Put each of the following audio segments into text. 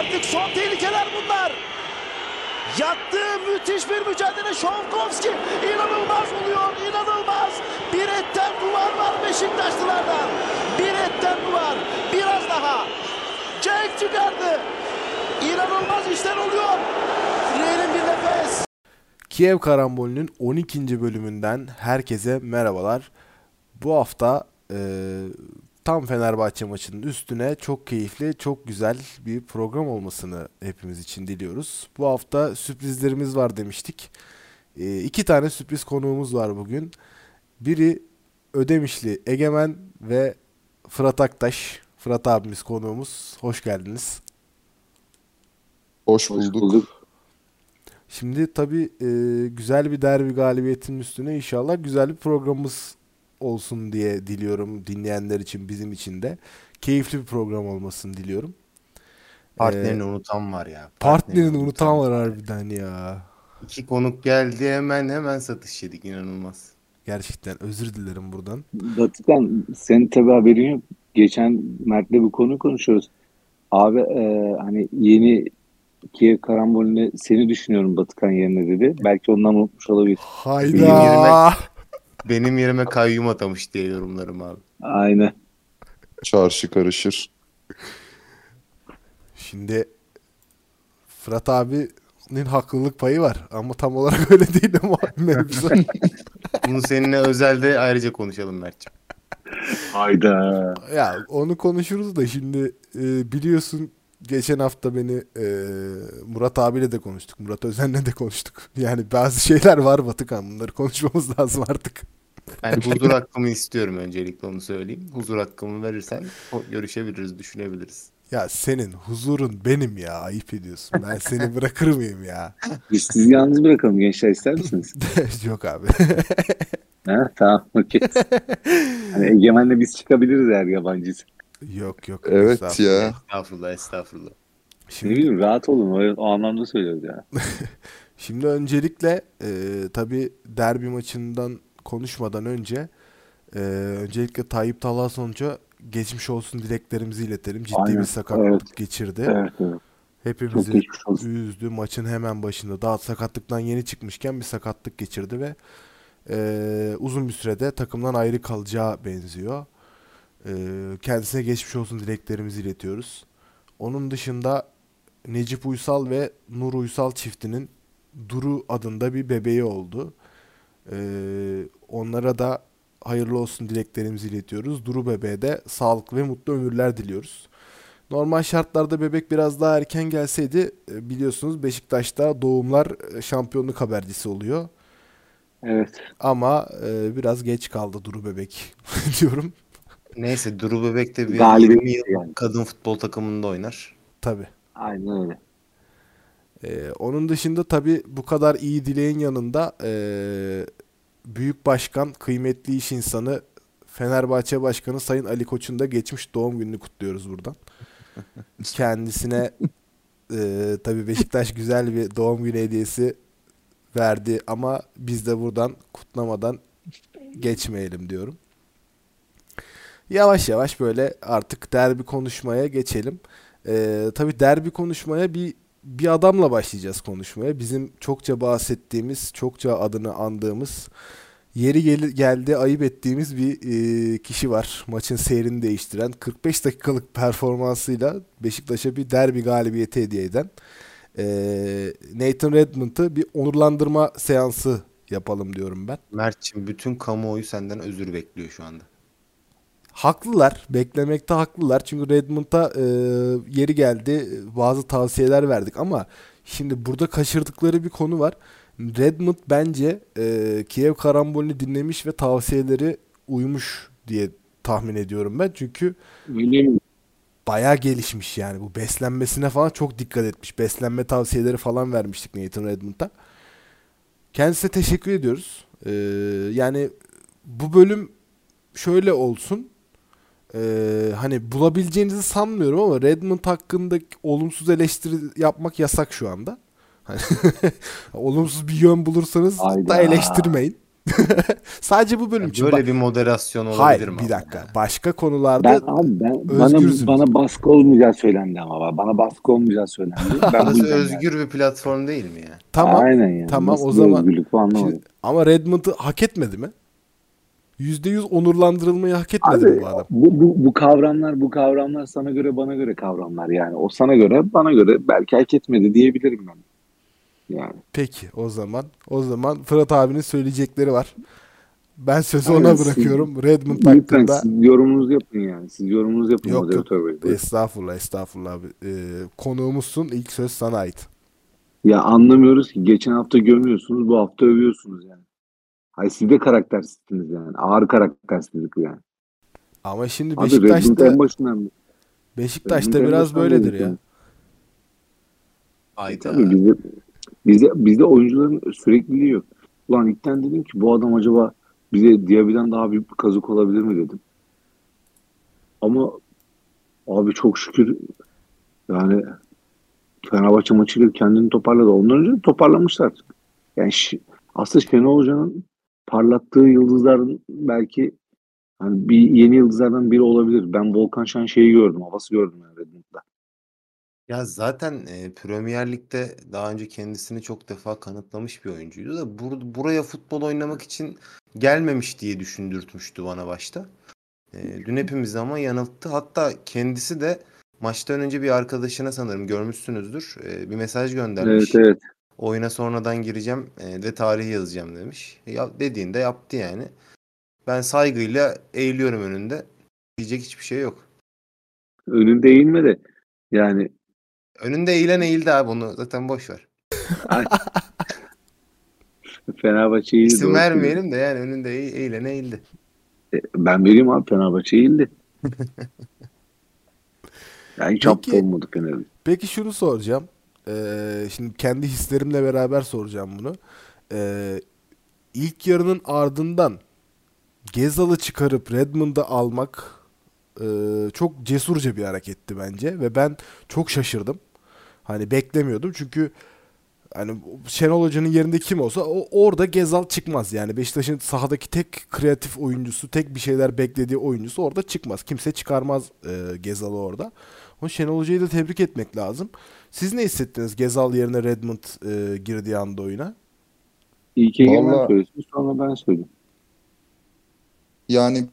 Artık son tehlikeler bunlar. Yattığı müthiş bir mücadele Şovkovski. inanılmaz oluyor, inanılmaz. Bir etten duvar var Beşiktaşlılardan. Bir etten duvar. Biraz daha. Cenk çıkardı. İnanılmaz işler oluyor. Real'in bir nefes. Kiev Karambolü'nün 12. bölümünden herkese merhabalar. Bu hafta e, tam Fenerbahçe maçının üstüne çok keyifli, çok güzel bir program olmasını hepimiz için diliyoruz. Bu hafta sürprizlerimiz var demiştik. E, iki tane sürpriz konuğumuz var bugün. Biri Ödemişli Egemen ve Fırat Aktaş. Fırat abimiz konuğumuz. Hoş geldiniz. Hoş bulduk. Hoş bulduk. Şimdi tabii e, güzel bir derbi galibiyetinin üstüne inşallah güzel bir programımız olsun diye diliyorum dinleyenler için bizim için de. Keyifli bir program olmasını diliyorum. Partnerini ee, unutan var ya. Partnerini, partnerini unutan var harbiden ya. İki konuk geldi hemen hemen satış yedik inanılmaz. Gerçekten özür dilerim buradan. Batıkan senin tabi haberin yok. Geçen Mert'le bir konu konuşuyoruz. Abi e, hani yeni Kiev karambolüne seni düşünüyorum Batıkan yerine dedi. Belki ondan unutmuş olabilir. Hayda. Benim yerime, benim yerime kayyum atamış diye yorumlarım abi. Aynen. Çarşı karışır. Şimdi Fırat abinin haklılık payı var ama tam olarak öyle değil ama mevzu. Bunu seninle özelde ayrıca konuşalım Mert'ciğim. Hayda. Ya onu konuşuruz da şimdi e, biliyorsun geçen hafta beni e, Murat abiyle de konuştuk. Murat Özen'le de konuştuk. Yani bazı şeyler var Batıkan. Bunları konuşmamız lazım artık. Ben huzur hakkımı istiyorum öncelikle onu söyleyeyim. Huzur hakkımı verirsen görüşebiliriz, düşünebiliriz. Ya senin huzurun benim ya. Ayıp ediyorsun. Ben seni bırakır mıyım ya? Biz sizi yalnız bırakalım gençler ister misiniz? Yok abi. ha, tamam okey. Hani Egemen'le biz çıkabiliriz eğer yabancıyız. Yok yok. Evet ya. Estağfurullah estağfurullah. Şimdi... Ne bileyim rahat olun o, o anlamda söylüyoruz ya. Şimdi öncelikle e, tabii derbi maçından konuşmadan önce e, öncelikle Tayyip Talasonca geçmiş olsun dileklerimizi iletelim. Ciddi Aynen. bir sakatlık evet. geçirdi. Evet, evet. Hepimizi üzdü. Maçın hemen başında daha sakatlıktan yeni çıkmışken bir sakatlık geçirdi ve e, uzun bir sürede takımdan ayrı kalacağı benziyor. E, kendisine geçmiş olsun dileklerimizi iletiyoruz. Onun dışında Necip Uysal ve Nur Uysal çiftinin Duru adında bir bebeği oldu. Ee, onlara da hayırlı olsun dileklerimizi iletiyoruz. Duru bebeğe de sağlık ve mutlu ömürler diliyoruz. Normal şartlarda bebek biraz daha erken gelseydi e, biliyorsunuz Beşiktaş'ta doğumlar e, şampiyonluk habercisi oluyor. Evet. Ama e, biraz geç kaldı Duru bebek diyorum. Neyse Duru bebek de bir Galibiyet 20 yıl yani. kadın futbol takımında oynar. Tabii. Aynen öyle. Ee, onun dışında tabii bu kadar iyi dileğin yanında e, Büyük Başkan, kıymetli iş insanı Fenerbahçe Başkanı Sayın Ali Koç'un da geçmiş doğum gününü kutluyoruz buradan. Kendisine e, tabii Beşiktaş güzel bir doğum günü hediyesi verdi ama biz de buradan kutlamadan geçmeyelim diyorum. Yavaş yavaş böyle artık derbi konuşmaya geçelim. Ee, tabii derbi konuşmaya bir bir adamla başlayacağız konuşmaya. Bizim çokça bahsettiğimiz, çokça adını andığımız, yeri gel geldi ayıp ettiğimiz bir e, kişi var. Maçın seyrini değiştiren, 45 dakikalık performansıyla Beşiktaş'a bir derbi galibiyeti hediye eden e, Nathan Redmond'ı bir onurlandırma seansı yapalım diyorum ben. Mert'ciğim bütün kamuoyu senden özür bekliyor şu anda. Haklılar. Beklemekte haklılar. Çünkü Redmond'a e, yeri geldi. Bazı tavsiyeler verdik ama şimdi burada kaçırdıkları bir konu var. Redmond bence e, Kiev karambolünü dinlemiş ve tavsiyeleri uymuş diye tahmin ediyorum ben. Çünkü bayağı gelişmiş yani. Bu beslenmesine falan çok dikkat etmiş. Beslenme tavsiyeleri falan vermiştik Nathan Redmond'a. Kendisine teşekkür ediyoruz. Ee, yani bu bölüm şöyle olsun e, hani bulabileceğinizi sanmıyorum ama Redmond hakkında olumsuz eleştiri yapmak yasak şu anda. Hani olumsuz bir yön bulursanız Hayda. da eleştirmeyin. Sadece bu bölüm için. Böyle Bak- bir moderasyon olabilir Hayır mi? bir dakika. ya? Başka konularda Ben abi ben bana Özgürsün. bana baskı olmayacağı söylendi ama bana baskı olmayacağı söylendi. Ben özgür bir platform değil mi ya? tamam. Aynen ya. Tamam, Nasıl o zaman- özgürlük bu anlamadım. Şimdi- ama Redmond'u hak etmedi mi? %100 onurlandırılmayı hak etmedi Abi bu adam? bu, bu, bu kavramlar bu kavramlar sana göre bana göre kavramlar yani. O sana göre bana göre belki hak etmedi diyebilirim ben. Yani. Peki o zaman. O zaman Fırat abinin söyleyecekleri var. Ben sözü Aynen, ona siz- bırakıyorum. Redmond Lütfen hakkında siz yorumunuzu yapın yani. Siz yorumunuzu yapın Yok. Buyurun. estağfurullah estağfurullah. Ee, konuğumuzsun. İlk söz sana ait. Ya anlamıyoruz ki geçen hafta gömüyorsunuz bu hafta övüyorsunuz yani. Hay siz de karaktersizsiniz yani. Ağır karaktersizlik yani. Ama şimdi Abi Beşiktaş'ta en başından Beşiktaş'ta Redmond biraz böyledir ya. yani. Hayda. Tabii bizde, bizde, bizde oyuncuların sürekliliği yok. Ulan ilkten dedim ki bu adam acaba bize Diaby'den daha büyük bir kazık olabilir mi dedim. Ama abi çok şükür yani Fenerbahçe maçıyla kendini toparladı. Ondan önce de toparlamışlar. Yani şi- aslında Şenol Hoca'nın parlattığı yıldızların belki hani bir yeni yıldızlardan biri olabilir. Ben Volkan Şen şeyi gördüm. Havası gördüm yani Redmond'da. Ya zaten e, Premier Lig'de daha önce kendisini çok defa kanıtlamış bir oyuncuydu da bur- buraya futbol oynamak için gelmemiş diye düşündürtmüştü bana başta. E, dün hepimizi ama yanılttı. Hatta kendisi de maçtan önce bir arkadaşına sanırım görmüşsünüzdür. e, bir mesaj göndermiş. Evet evet. Oyuna sonradan gireceğim e, ve tarihi yazacağım demiş. Ya, dediğinde yaptı yani. Ben saygıyla eğiliyorum önünde. Diyecek hiçbir şey yok. Önünde eğilme de yani Önünde eğilen eğildi abi onu zaten boş ver. Fenerbahçe'yi İsim doğru vermeyelim de yani önünde eğ- eğilen eğildi. E, Ben vereyim abi Fenerbahçe eğildi. yani hiç Peki- olmadı Fener'in. Peki şunu soracağım. Ee, şimdi kendi hislerimle beraber soracağım bunu. Ee, ilk yarının ardından Gezal'ı çıkarıp Redmond'ı almak e, çok cesurca bir hareketti bence ve ben çok şaşırdım. Hani beklemiyordum çünkü hani Şenol Hoca'nın yerinde kim olsa o orada Gezal çıkmaz. Yani Beşiktaş'ın sahadaki tek kreatif oyuncusu, tek bir şeyler beklediği oyuncusu orada çıkmaz. Kimse çıkarmaz e, Gezal'ı orada. O Şenol Hoca'yı da tebrik etmek lazım. Siz ne hissettiniz Gezal yerine Redmond e, girdiği anda oyuna? İlk Egemen Vallahi- söylesin sonra ben söyleyeyim. Yani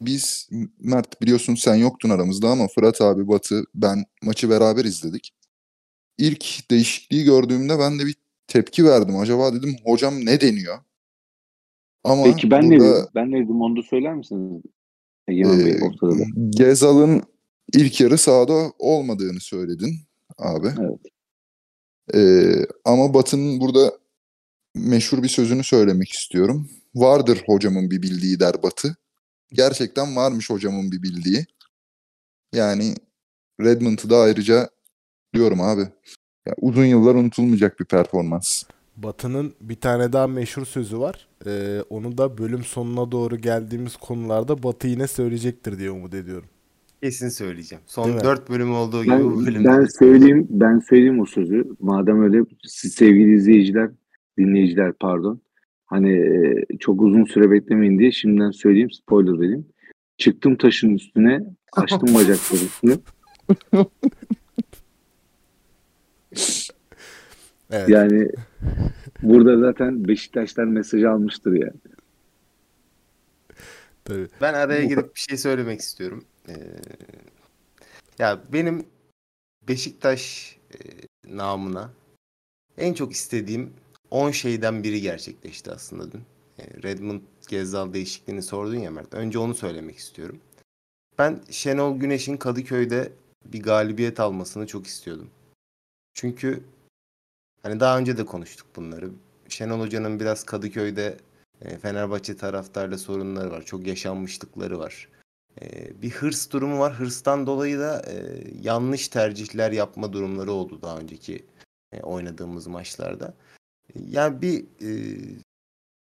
biz Mert biliyorsun sen yoktun aramızda ama Fırat abi Batı ben maçı beraber izledik. İlk değişikliği gördüğümde ben de bir tepki verdim. Acaba dedim hocam ne deniyor? Ama Peki ben ne burada, dedim? Ben ne dedim onu da söyler misiniz? Egemen Bey e, sırada. Gezal'ın ilk yarı sahada olmadığını söyledin abi. Evet. Ee, ama Batı'nın burada meşhur bir sözünü söylemek istiyorum. Vardır hocamın bir bildiği der Batı. Gerçekten varmış hocamın bir bildiği. Yani Redmond'u da ayrıca diyorum abi. Ya uzun yıllar unutulmayacak bir performans. Batı'nın bir tane daha meşhur sözü var. E, onu da bölüm sonuna doğru geldiğimiz konularda Batı yine söyleyecektir diye umut ediyorum. Kesin söyleyeceğim. Değil Son mi? 4 bölüm olduğu gibi bu Ben, bölümde. ben söyleyeyim ben söyleyeyim o sözü. Madem öyle siz sevgili izleyiciler, dinleyiciler pardon. Hani e, çok uzun süre beklemeyin diye şimdiden söyleyeyim, spoiler vereyim. Çıktım taşın üstüne, açtım bacakları üstüne. Evet. Yani burada zaten Beşiktaşlar mesajı almıştır yani. Tabii. Ben araya girip bir şey söylemek istiyorum. Ee, ya benim Beşiktaş e, namına en çok istediğim 10 şeyden biri gerçekleşti aslında dün. E, Redmond Gezzal değişikliğini sordun ya Mert. Önce onu söylemek istiyorum. Ben Şenol Güneş'in Kadıköy'de bir galibiyet almasını çok istiyordum. Çünkü hani daha önce de konuştuk bunları. Şenol Hoca'nın biraz Kadıköy'de e, Fenerbahçe taraftarla sorunları var. Çok yaşanmışlıkları var. E, bir hırs durumu var. Hırstan dolayı da e, yanlış tercihler yapma durumları oldu daha önceki e, oynadığımız maçlarda. E, Yani bir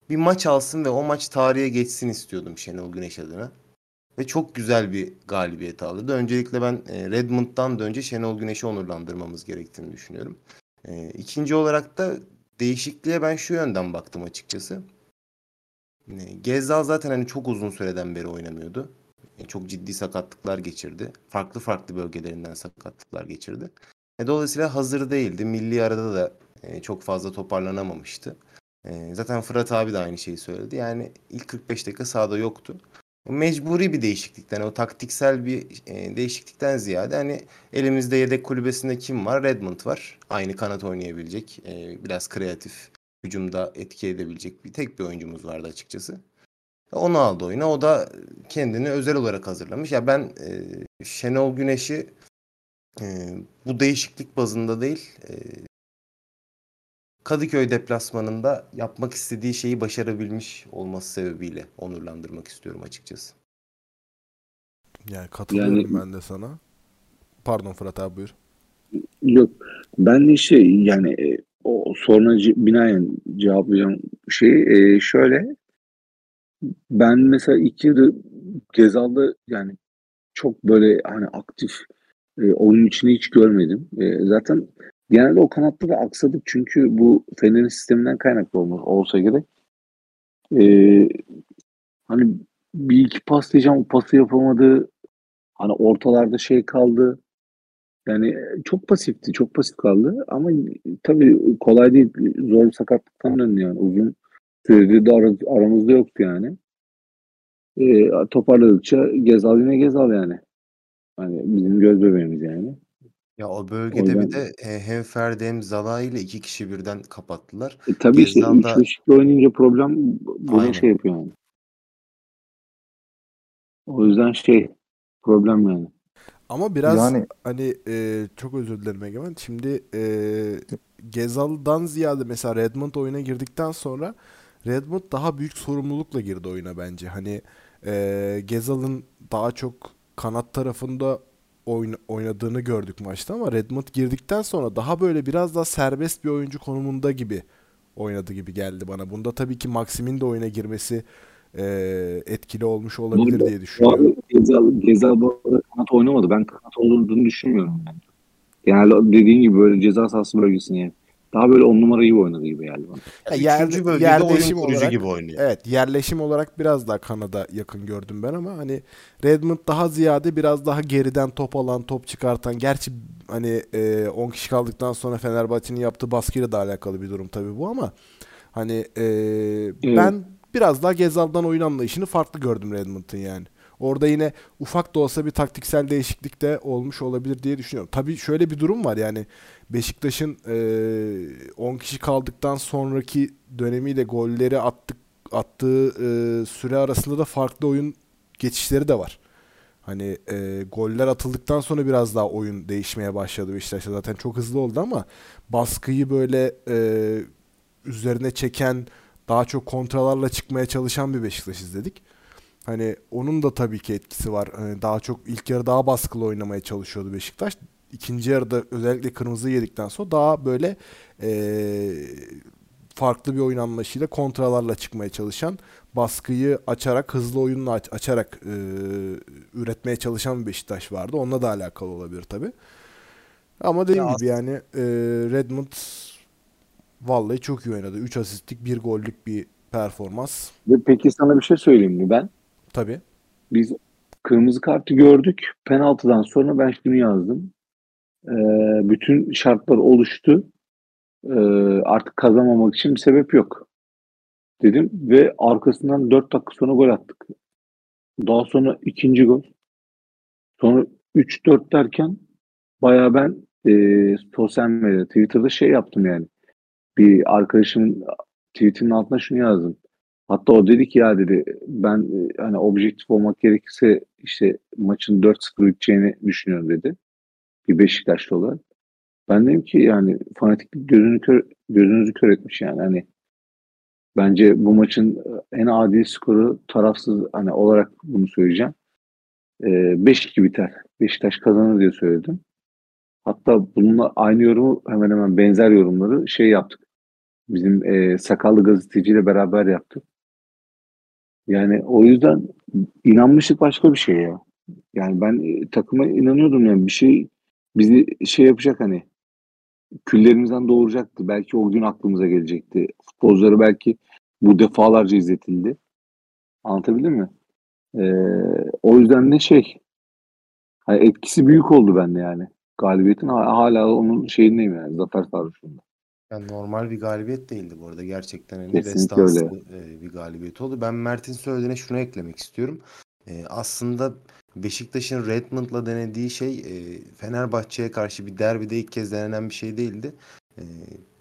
bir maç alsın ve o maç tarihe geçsin istiyordum Şenol Güneş adına. Ve çok güzel bir galibiyet aldı. Öncelikle ben Redmond'dan da önce Şenol Güneş'i onurlandırmamız gerektiğini düşünüyorum. E, ikinci olarak da değişikliğe ben şu yönden baktım açıkçası. Gezzal zaten hani çok uzun süreden beri oynamıyordu. E, çok ciddi sakatlıklar geçirdi. Farklı farklı bölgelerinden sakatlıklar geçirdi. E, dolayısıyla hazır değildi. Milli arada da e, çok fazla toparlanamamıştı. E, zaten Fırat abi de aynı şeyi söyledi. Yani ilk 45 dakika sahada yoktu. Mecburi bir değişiklikten, o taktiksel bir değişiklikten ziyade hani elimizde yedek kulübesinde kim var? Redmond var. Aynı kanat oynayabilecek, biraz kreatif, hücumda etki edebilecek bir tek bir oyuncumuz vardı açıkçası. Onu aldı oyuna. O da kendini özel olarak hazırlamış. Ya ben e, Şenol Güneş'i e, bu değişiklik bazında değil, e, Kadıköy deplasmanında yapmak istediği şeyi başarabilmiş olması sebebiyle onurlandırmak istiyorum açıkçası. Yani katılıyorum Yani- ben de sana. Pardon Fırat abi buyur. Yok. Ben de şey yani e, o soruna binaen cevaplayacağım şey e, şöyle. Ben mesela iki yarı Gezal'da yani çok böyle hani aktif e, oyun içinde hiç görmedim. E, zaten genelde o kanatta da aksadık çünkü bu Fener'in sisteminden kaynaklı olmaz, olsa gerek. E, hani bir iki pas diyeceğim o pası yapamadı. Hani ortalarda şey kaldı. Yani çok pasifti, çok pasif kaldı ama tabii kolay değil. Zor sakatlıktan döndü yani. Uzun süredir de ara- aramızda yoktu yani. E, toparladıkça Gezal yine Gezal yani. Hani bizim göz bebeğimiz yani. Ya o bölgede yüzden- bir de e, hem Ferdi hem Zaha ile iki kişi birden kapattılar. E, tabii işte Gezal'da- 3-5-2 oynayınca problem Aynen. şey yapıyor yani. O yüzden şey problem yani. Ama biraz Yani- hani e, çok özür dilerim Egemen. Şimdi e, Gezal'dan ziyade mesela Redmond oyuna girdikten sonra Redmond daha büyük sorumlulukla girdi oyuna bence. Hani e, Gezal'ın daha çok kanat tarafında oyn- oynadığını gördük maçta ama Redmond girdikten sonra daha böyle biraz daha serbest bir oyuncu konumunda gibi oynadı gibi geldi bana. Bunda tabii ki Maxim'in de oyuna girmesi e, etkili olmuş olabilir Burada- diye düşünüyorum. Gezal, Gezal bu arada kanat oynamadı. Ben kanat olduğunu düşünmüyorum yani. Genelde dediğin gibi böyle ceza sahası bölgesine yani. Daha böyle on numara gibi oynadı gibi geldi bana. Ya yer- bölgede yerleşim oyun olarak- gibi oynuyor. Evet yerleşim olarak biraz daha Kanada yakın gördüm ben ama hani Redmond daha ziyade biraz daha geriden top alan, top çıkartan. Gerçi hani e, 10 kişi kaldıktan sonra Fenerbahçe'nin yaptığı baskıyla da alakalı bir durum tabii bu ama hani e, ben biraz daha Gezal'dan oyun anlayışını farklı gördüm Redmond'ın yani. Orada yine ufak da olsa bir taktiksel değişiklik de olmuş olabilir diye düşünüyorum. Tabii şöyle bir durum var yani Beşiktaş'ın e, 10 kişi kaldıktan sonraki dönemiyle golleri attık attığı e, süre arasında da farklı oyun geçişleri de var. Hani e, goller atıldıktan sonra biraz daha oyun değişmeye başladı Beşiktaş'ta. Zaten çok hızlı oldu ama baskıyı böyle e, üzerine çeken, daha çok kontralarla çıkmaya çalışan bir Beşiktaş izledik. Hani onun da tabii ki etkisi var. Hani daha çok ilk yarı daha baskılı oynamaya çalışıyordu Beşiktaş. İkinci yarıda özellikle kırmızı yedikten sonra daha böyle eee, farklı bir oyun anlayışıyla kontralarla çıkmaya çalışan, baskıyı açarak, hızlı oyunla aç- açarak eee, üretmeye çalışan bir Beşiktaş vardı. Onunla da alakalı olabilir tabii. Ama dediğim Ya gibi yani eee, Redmond vallahi çok iyi oynadı. 3 asistlik, 1 gollük bir performans. Ve peki sana bir şey söyleyeyim mi ben? Tabii. Biz kırmızı kartı gördük. Penaltıdan sonra ben şunu yazdım. Ee, bütün şartlar oluştu. Ee, artık kazanmamak için bir sebep yok. Dedim ve arkasından 4 dakika sonra gol attık. Daha sonra ikinci gol. Sonra 3-4 derken bayağı ben e, sosyal medyada, Twitter'da şey yaptım yani. Bir arkadaşımın tweetinin altına şunu yazdım. Hatta o dedi ki ya dedi ben e, hani objektif olmak gerekirse işte maçın 4-0 biteceğini düşünüyorum dedi. Bir Beşiktaşlı olarak. Ben dedim ki yani fanatiklik gözünü kör, gözünüzü kör etmiş yani hani bence bu maçın e, en adil skoru tarafsız hani olarak bunu söyleyeceğim. E, 5-2 biter. Beşiktaş kazanır diye söyledim. Hatta bununla aynı yorumu hemen hemen benzer yorumları şey yaptık. Bizim e, sakallı gazeteciyle beraber yaptık. Yani o yüzden inanmışlık başka bir şey ya. Yani ben e, takıma inanıyordum yani bir şey bizi şey yapacak hani küllerimizden doğuracaktı. Belki o gün aklımıza gelecekti. Futbolcuları belki bu defalarca izletildi. Anlatabildim mi? Ee, o yüzden de şey hani etkisi büyük oldu bende yani. Galibiyetin ha- hala onun şeyindeyim yani. Zafer sarhoşluğunda. Yani normal bir galibiyet değildi bu arada. Gerçekten hani destansı e, bir galibiyet oldu. Ben Mert'in söylediğine şunu eklemek istiyorum. E, aslında Beşiktaş'ın Redmond'la denediği şey e, Fenerbahçe'ye karşı bir derbide ilk kez denenen bir şey değildi. E,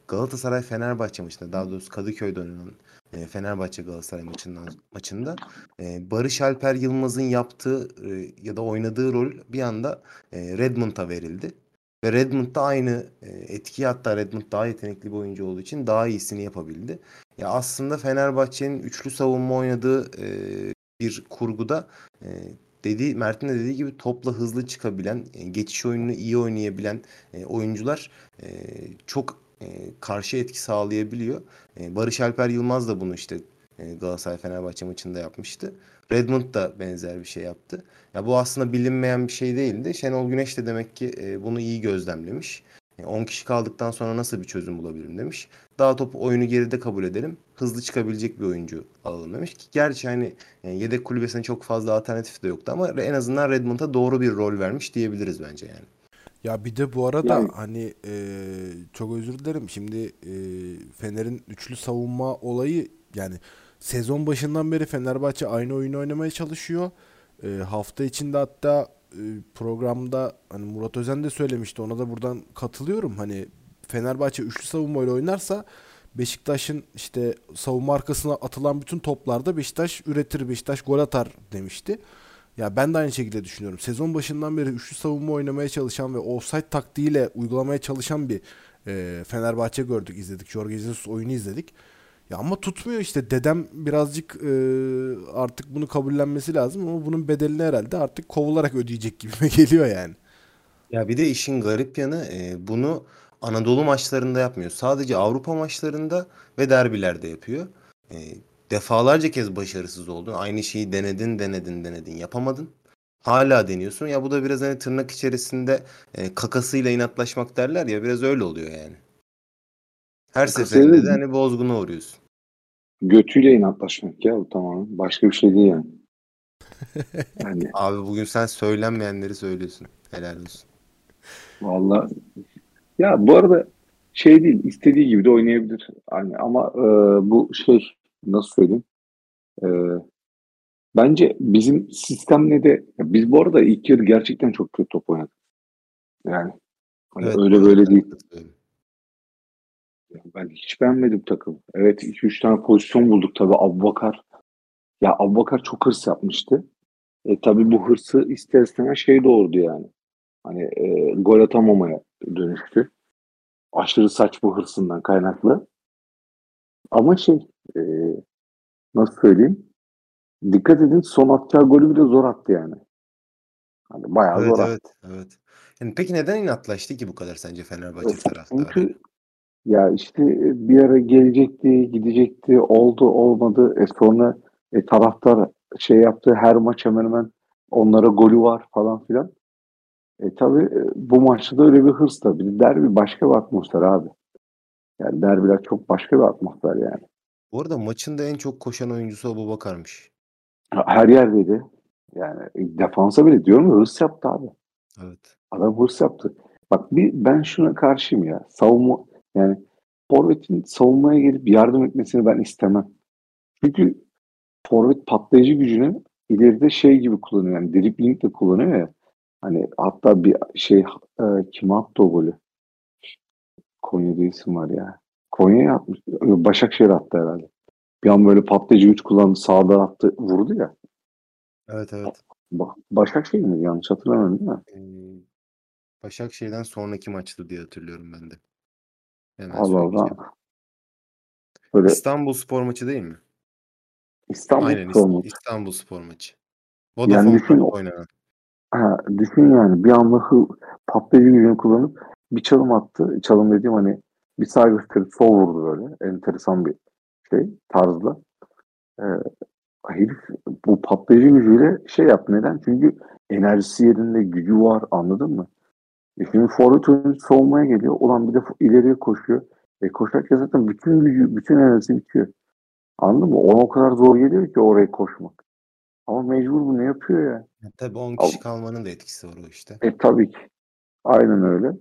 Galatasaray Fenerbahçe maçında daha doğrusu Kadıköy'de oynanan e, Fenerbahçe Galatasaray maçından maçında e, Barış Alper Yılmaz'ın yaptığı e, ya da oynadığı rol bir anda e, Redmond'a verildi. Ve Redmond da aynı e, etkiyi hatta Redmond daha yetenekli bir oyuncu olduğu için daha iyisini yapabildi. Ya aslında Fenerbahçe'nin üçlü savunma oynadığı e, bir kurguda e, dediği Mert'in de dediği gibi topla hızlı çıkabilen, geçiş oyununu iyi oynayabilen oyuncular çok karşı etki sağlayabiliyor. Barış Alper Yılmaz da bunu işte Galatasaray Fenerbahçe maçında yapmıştı. Redmond da benzer bir şey yaptı. Ya bu aslında bilinmeyen bir şey değildi. Şenol Güneş de demek ki e, bunu iyi gözlemlemiş. E, 10 kişi kaldıktan sonra nasıl bir çözüm bulabilirim demiş. Daha topu oyunu geride kabul edelim. Hızlı çıkabilecek bir oyuncu alalım demiş ki gerçi hani e, yedek kulübesine çok fazla alternatif de yoktu ama en azından Redmond'a doğru bir rol vermiş diyebiliriz bence yani. Ya bir de bu arada Yani- hani e, çok özür dilerim. Şimdi e, Fener'in üçlü savunma olayı yani sezon başından beri Fenerbahçe aynı oyunu oynamaya çalışıyor. E, hafta içinde hatta e, programda hani Murat Özen de söylemişti. Ona da buradan katılıyorum. Hani Fenerbahçe üçlü savunmayla oynarsa Beşiktaş'ın işte savunma arkasına atılan bütün toplarda Beşiktaş üretir, Beşiktaş gol atar demişti. Ya ben de aynı şekilde düşünüyorum. Sezon başından beri üçlü savunma oynamaya çalışan ve offside taktiğiyle uygulamaya çalışan bir e, Fenerbahçe gördük, izledik. Jorge Jesus oyunu izledik. Ya ama tutmuyor işte. Dedem birazcık e, artık bunu kabullenmesi lazım ama bunun bedelini herhalde artık kovularak ödeyecek gibime geliyor yani. Ya bir de işin garip yanı e, bunu Anadolu maçlarında yapmıyor. Sadece Avrupa maçlarında ve derbilerde yapıyor. E, defalarca kez başarısız oldun. Aynı şeyi denedin, denedin, denedin, yapamadın. Hala deniyorsun. Ya bu da biraz hani tırnak içerisinde e, kakasıyla inatlaşmak derler ya biraz öyle oluyor yani. Her seferinde de hani bozguna uğruyorsun. Götüyle inatlaşmak ya bu tamamen. Başka bir şey değil yani. Yani Abi bugün sen söylenmeyenleri söylüyorsun. Helal olsun. Vallahi ya bu arada şey değil istediği gibi de oynayabilir. Hani ama e, bu şey nasıl söyleyeyim? E, bence bizim sistemle de ya biz bu arada ilk yarı gerçekten çok kötü top oynadık. Yani hani Evet, öyle böyle değil. katılıyorum. Ben hiç beğenmedim takımı. Evet 2-3 tane pozisyon bulduk tabii Abbakar. Ya Abbakar çok hırs yapmıştı. E, tabii bu hırsı ister istemez şey doğurdu yani. Hani e, gol atamamaya dönüştü. Aşırı saçma hırsından kaynaklı. Ama şey e, nasıl söyleyeyim? Dikkat edin son atacağı golü bile zor attı yani. Hani bayağı Evet zor attı. evet evet. Yani peki neden inatlaştı ki bu kadar sence Fenerbahçe taraftarı? Çünkü ya işte bir ara gelecekti, gidecekti, oldu, olmadı. E sonra e, taraftar şey yaptı, her maç hemen hemen onlara golü var falan filan. E tabii e, bu maçta da öyle bir hırs tabii. Derbi başka bir atmosfer abi. Yani derbiler çok başka bir atmosfer yani. Bu arada maçın da en çok koşan oyuncusu Abubakar'mış. Her yerdeydi. Yani e, defansa bile diyorum hırs yaptı abi. Evet. Adam hırs yaptı. Bak bir ben şuna karşıyım ya. Savunma yani Forvet'in savunmaya gelip yardım etmesini ben istemem. Çünkü Forvet patlayıcı gücünü ileride şey gibi kullanıyor. Yani dribbling de kullanıyor ya. Hani hatta bir şey e, kim attı o golü? Konya'da isim var ya. Konya'ya atmış. Başakşehir attı herhalde. Bir an böyle patlayıcı güç kullandı. Sağdan attı. Vurdu ya. Evet evet. Ba- Başakşehir mi? Yanlış hatırlamıyorum değil mi? Ee, Başakşehir'den sonraki maçtı diye hatırlıyorum ben de. Hemen Allah. Allah. Böyle İstanbul spor maçı değil mi? İstanbul Aynen İst- formu. İstanbul spor maçı. Yani Vodafone düşün Park'ta o- oynanan. Ha, düşün yani bir anda hı, patlayıcı gücünü kullanıp bir çalım attı. Çalım dediğim hani bir sağ gösterip sol vurdu böyle. Enteresan bir şey tarzla. Ee, herif bu patlayıcı gücüyle şey yaptı. Neden? Çünkü enerjisi yerinde gücü var anladın mı? E şimdi forvet oyuncu savunmaya geliyor. Ulan bir de ileriye koşuyor. E koşarken zaten bütün gücü, bütün enerjisi bitiyor. Anladın mı? Ona o kadar zor geliyor ki oraya koşmak. Ama mecbur bu ne yapıyor ya? Ya tabii 10 kişi kalmanın da etkisi var o işte. E tabii ki. Aynen öyle.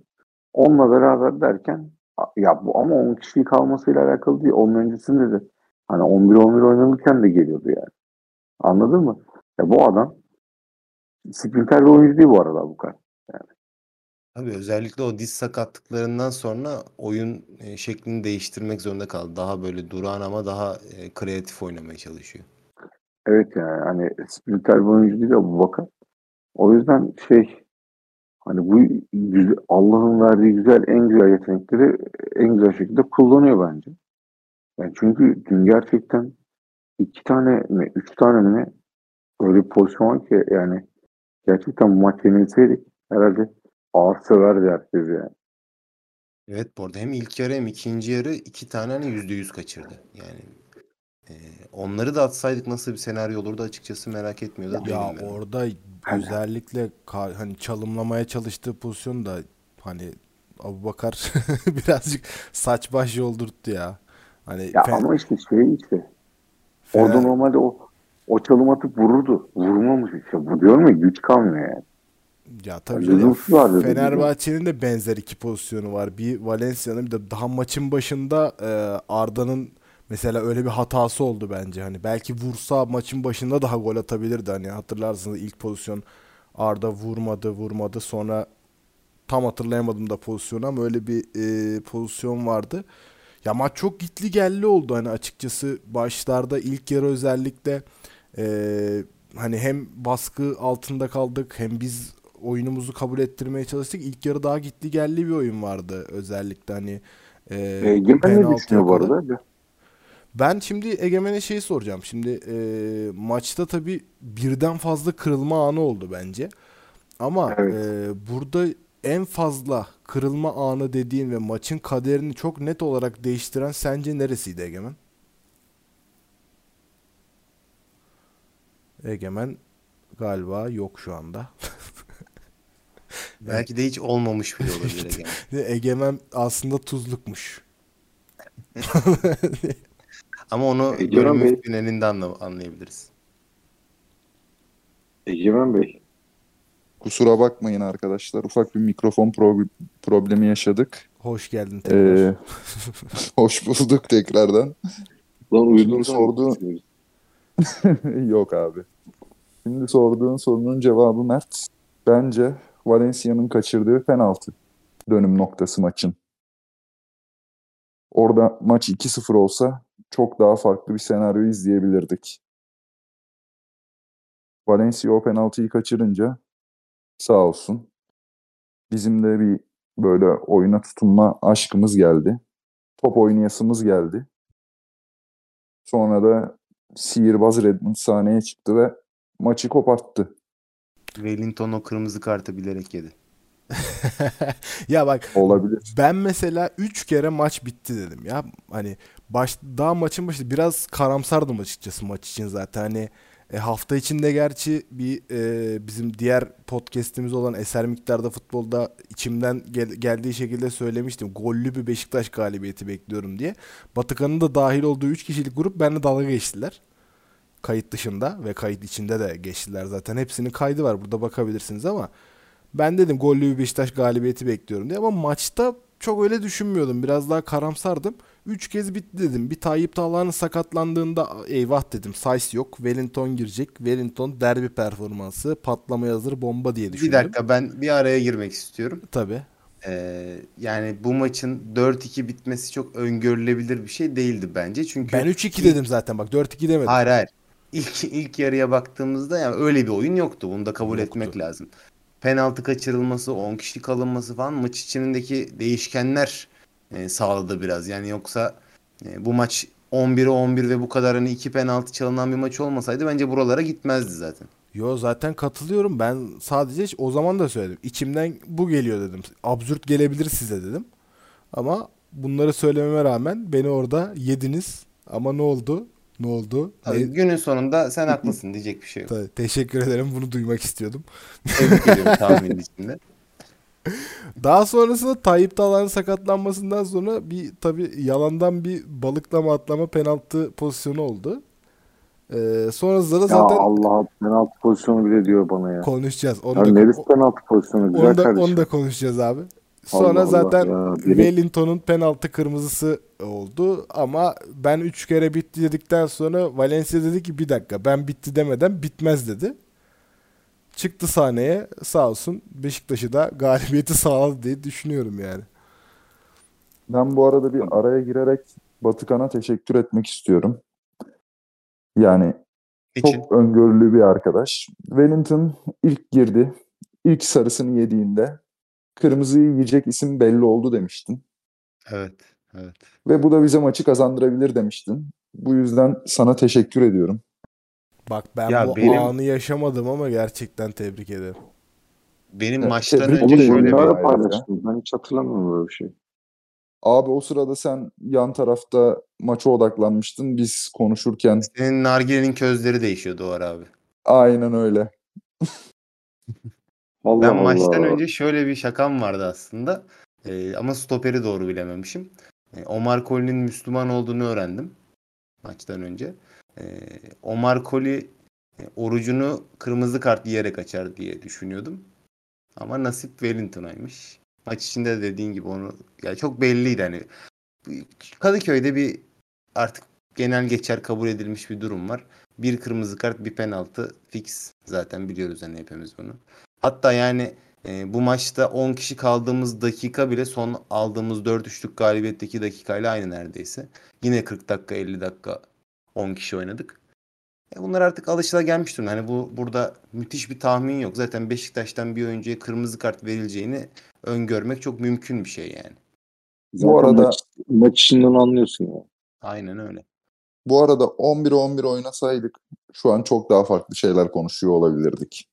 Onunla beraber derken ya bu ama 10 kişi kalmasıyla alakalı değil. Onun öncesinde de hani 11-11 oynanırken de geliyordu yani. Anladın mı? Ya bu adam sprinter bir oyuncu değil bu arada bu kadar. Tabii özellikle o diz sakatlıklarından sonra oyun şeklini değiştirmek zorunda kaldı. Daha böyle durağan ama daha kreatif oynamaya çalışıyor. Evet yani hani sprinter bir oyuncu değil bu Bakar. O yüzden şey hani bu güzel- Allah'ın verdiği güzel en güzel yetenekleri en güzel şekilde kullanıyor bence. Yani çünkü dün gerçekten iki tane mi üç tane mi öyle bir pozisyon ki yani gerçekten bu maç yenilseydik herhalde ağır söverdi herkes yani. Evet bu arada hem ilk yarı hem ikinci yarı iki tane hani yüzde yüz kaçırdı. Yani e, onları da atsaydık nasıl bir senaryo olurdu açıkçası merak etmiyor da Ya ben. orada özellikle ka- hani çalımlamaya çalıştığı pozisyon da hani Abubakar birazcık saç baş yoldurttu ya. Hani Ya Fe- ama işte şey işte Fener- orada normalde o o çalım atıp vururdu. Vurmamış işte. Bu diyorum ya güç kalmıyor yani. Ya tabii canım. dedi. Fenerbahçe'nin de benzer iki pozisyonu var. Bir Valencia'nın bir de daha maçın başında e, Arda'nın mesela öyle bir hatası oldu bence. Hani belki vursa maçın başında daha gol atabilirdi. Hani hatırlarsınız ilk pozisyon Arda vurmadı vurmadı sonra tam hatırlayamadım da pozisyonu ama öyle bir e, pozisyon vardı. Ya maç çok gitli gelli oldu hani açıkçası başlarda ilk yarı özellikle e, hani hem baskı altında kaldık hem biz oyunumuzu kabul ettirmeye çalıştık. İlk yarı daha gitli gelli bir oyun vardı özellikle hani e, E, Egemen ne düşünüyor bu arada? Ben şimdi Egemen'e şeyi soracağım. Şimdi e, maçta tabii birden fazla kırılma anı oldu bence. Ama Evet. e, burada en fazla kırılma anı dediğin ve maçın kaderini çok net olarak değiştiren sence neresiydi Egemen? Egemen galiba yok şu anda. Belki de hiç olmamış bile olabilir. yani. Egemen aslında tuzlukmuş. Ama onu Egemen Bey. finalinde anla- anlayabiliriz. Egemen Bey. Kusura bakmayın arkadaşlar. Ufak bir mikrofon pro- problemi yaşadık. Hoş geldin tekrar. Ee, hoş bulduk tekrardan. Lan uyudun Şimdi sordu. Yok abi. Şimdi sorduğun sorunun cevabı Mert. Bence Valencia'nın kaçırdığı penaltı dönüm noktası maçın. Orada maç 2-0 olsa çok daha farklı bir senaryo izleyebilirdik. Valencia o penaltıyı kaçırınca sağ olsun bizim de bir böyle oyuna tutunma aşkımız geldi. Top oynayasımız geldi. Sonra da sihirbaz Redmond sahneye çıktı ve maçı koparttı. Wellington o kırmızı kartı bilerek yedi. ya bak Olabilir. Ben mesela 3 kere maç bitti dedim ya. Hani baş, daha maçın başı biraz karamsardım açıkçası maç için zaten. Hani e, hafta içinde gerçi bir e, bizim diğer podcast'imiz olan Eser Miktarda Futbolda içimden gel- geldiği şekilde söylemiştim. Gollü bir Beşiktaş galibiyeti bekliyorum diye. Batıkan'ın da dahil olduğu 3 kişilik grup benimle dalga geçtiler. Kayıt dışında ve kayıt içinde de geçtiler zaten. Hepsinin kaydı var. Burada bakabilirsiniz ama ben dedim gollü bir Beşiktaş galibiyeti bekliyorum diye ama maçta çok öyle düşünmüyordum. Biraz daha karamsardım. Üç kez bitti dedim. Bir Tayyip Talha'nın sakatlandığında eyvah dedim. Sayıs yok. Wellington girecek. Wellington derbi performansı. Patlamaya hazır bomba diye düşündüm. Bir dakika ben bir araya girmek istiyorum. Tabii. Ee, yani bu maçın 4-2 bitmesi çok öngörülebilir bir şey değildi bence. Çünkü Ben 3-2 dedim zaten bak. 4-2 demedim. Hayır hayır. İlk, ilk yarıya baktığımızda yani öyle bir oyun yoktu. Bunu da kabul Yoktu. etmek lazım. Penaltı kaçırılması, 10 kişi kalınması falan maç içindeki değişkenler e, sağladı biraz. Yani yoksa e, bu maç 11'e 11 ve bu kadar hani iki penaltı çalınan bir maç olmasaydı bence buralara gitmezdi zaten. Yo zaten katılıyorum. Ben sadece o zaman da söyledim. İçimden bu geliyor dedim. Absürt gelebilir size dedim. Ama bunları söylememe rağmen beni orada yediniz. Ama ne oldu? Ne oldu? Tabii Ne- günün sonunda sen haklısın diyecek bir şey yok. Ta- Teşekkür ederim. Bunu duymak istiyordum. Tebrik ediyorum içinde. Daha sonrasında Tayyip Talan'ın sakatlanmasından sonra bir tabi yalandan bir balıklama atlama penaltı pozisyonu oldu. Ee, sonrasında da Ya zaten Allah penaltı pozisyonu bile diyor bana ya. konuşacağız. Onu Ya da, neresi penaltı pozisyonu güzel onu da, kardeşim. onu da konuşacağız abi. Sonra Allah Allah zaten biri- Wellington'un penaltı kırmızısı oldu ama ben 3 kere bitti dedikten sonra Valencia dedi ki bir dakika ben bitti demeden bitmez dedi. Çıktı sahneye sağ olsun Beşiktaş'ı da galibiyeti sağladı diye düşünüyorum yani. Ben bu arada bir araya girerek Batıkan'a teşekkür etmek istiyorum. Yani için. çok öngörülü bir arkadaş. Wellington ilk girdi. İlk sarısını yediğinde kırmızıyı yiyecek isim belli oldu demiştin. Evet. Evet. Ve bu da bize maçı kazandırabilir demiştin. Bu yüzden sana teşekkür ediyorum. Bak ben Ya bu benim- anı yaşamadım ama gerçekten tebrik ederim. Benim Evet, maçtan tebrik önce şöyle bir- paylaştım. Ben hiç hatırlamıyorum böyle bir şey. Abi o sırada sen yan tarafta maça odaklanmıştın. Biz konuşurken senin nargilenin közleri değişiyordu o ara abi. aynen öyle. Allah Ben Allah. maçtan önce şöyle bir şakam vardı aslında. Ee, ama stoperi doğru bilememişim. Ee, Omar Koli'nin Müslüman olduğunu öğrendim maçtan önce. Ee, Omar Koli e, orucunu kırmızı kart yiyerek açar diye düşünüyordum. Ama nasip Wellington'aymış. Maç içinde de dediğin gibi onu ya çok belliydi hani. Kadıköy'de bir artık genel geçer kabul edilmiş bir durum var. Bir kırmızı kart, bir penaltı fix. Zaten biliyoruz hani hepimiz bunu. Hatta yani e, bu maçta 10 kişi kaldığımız dakika bile son aldığımız 4-3'lük galibiyetteki dakikayla aynı neredeyse. Yine 40 dakika 50 dakika 10 kişi oynadık. E, bunlar artık alışılagelmiş durumda. Hani bu burada müthiş bir tahmin yok. Zaten Beşiktaş'tan bir oyuncuya kırmızı kart verileceğini öngörmek çok mümkün bir şey yani. Zaten Bu arada- maç, maç içinden anlıyorsun ya. Aynen öyle. Bu arada 11-11 oynasaydık şu an çok daha farklı şeyler konuşuyor olabilirdik.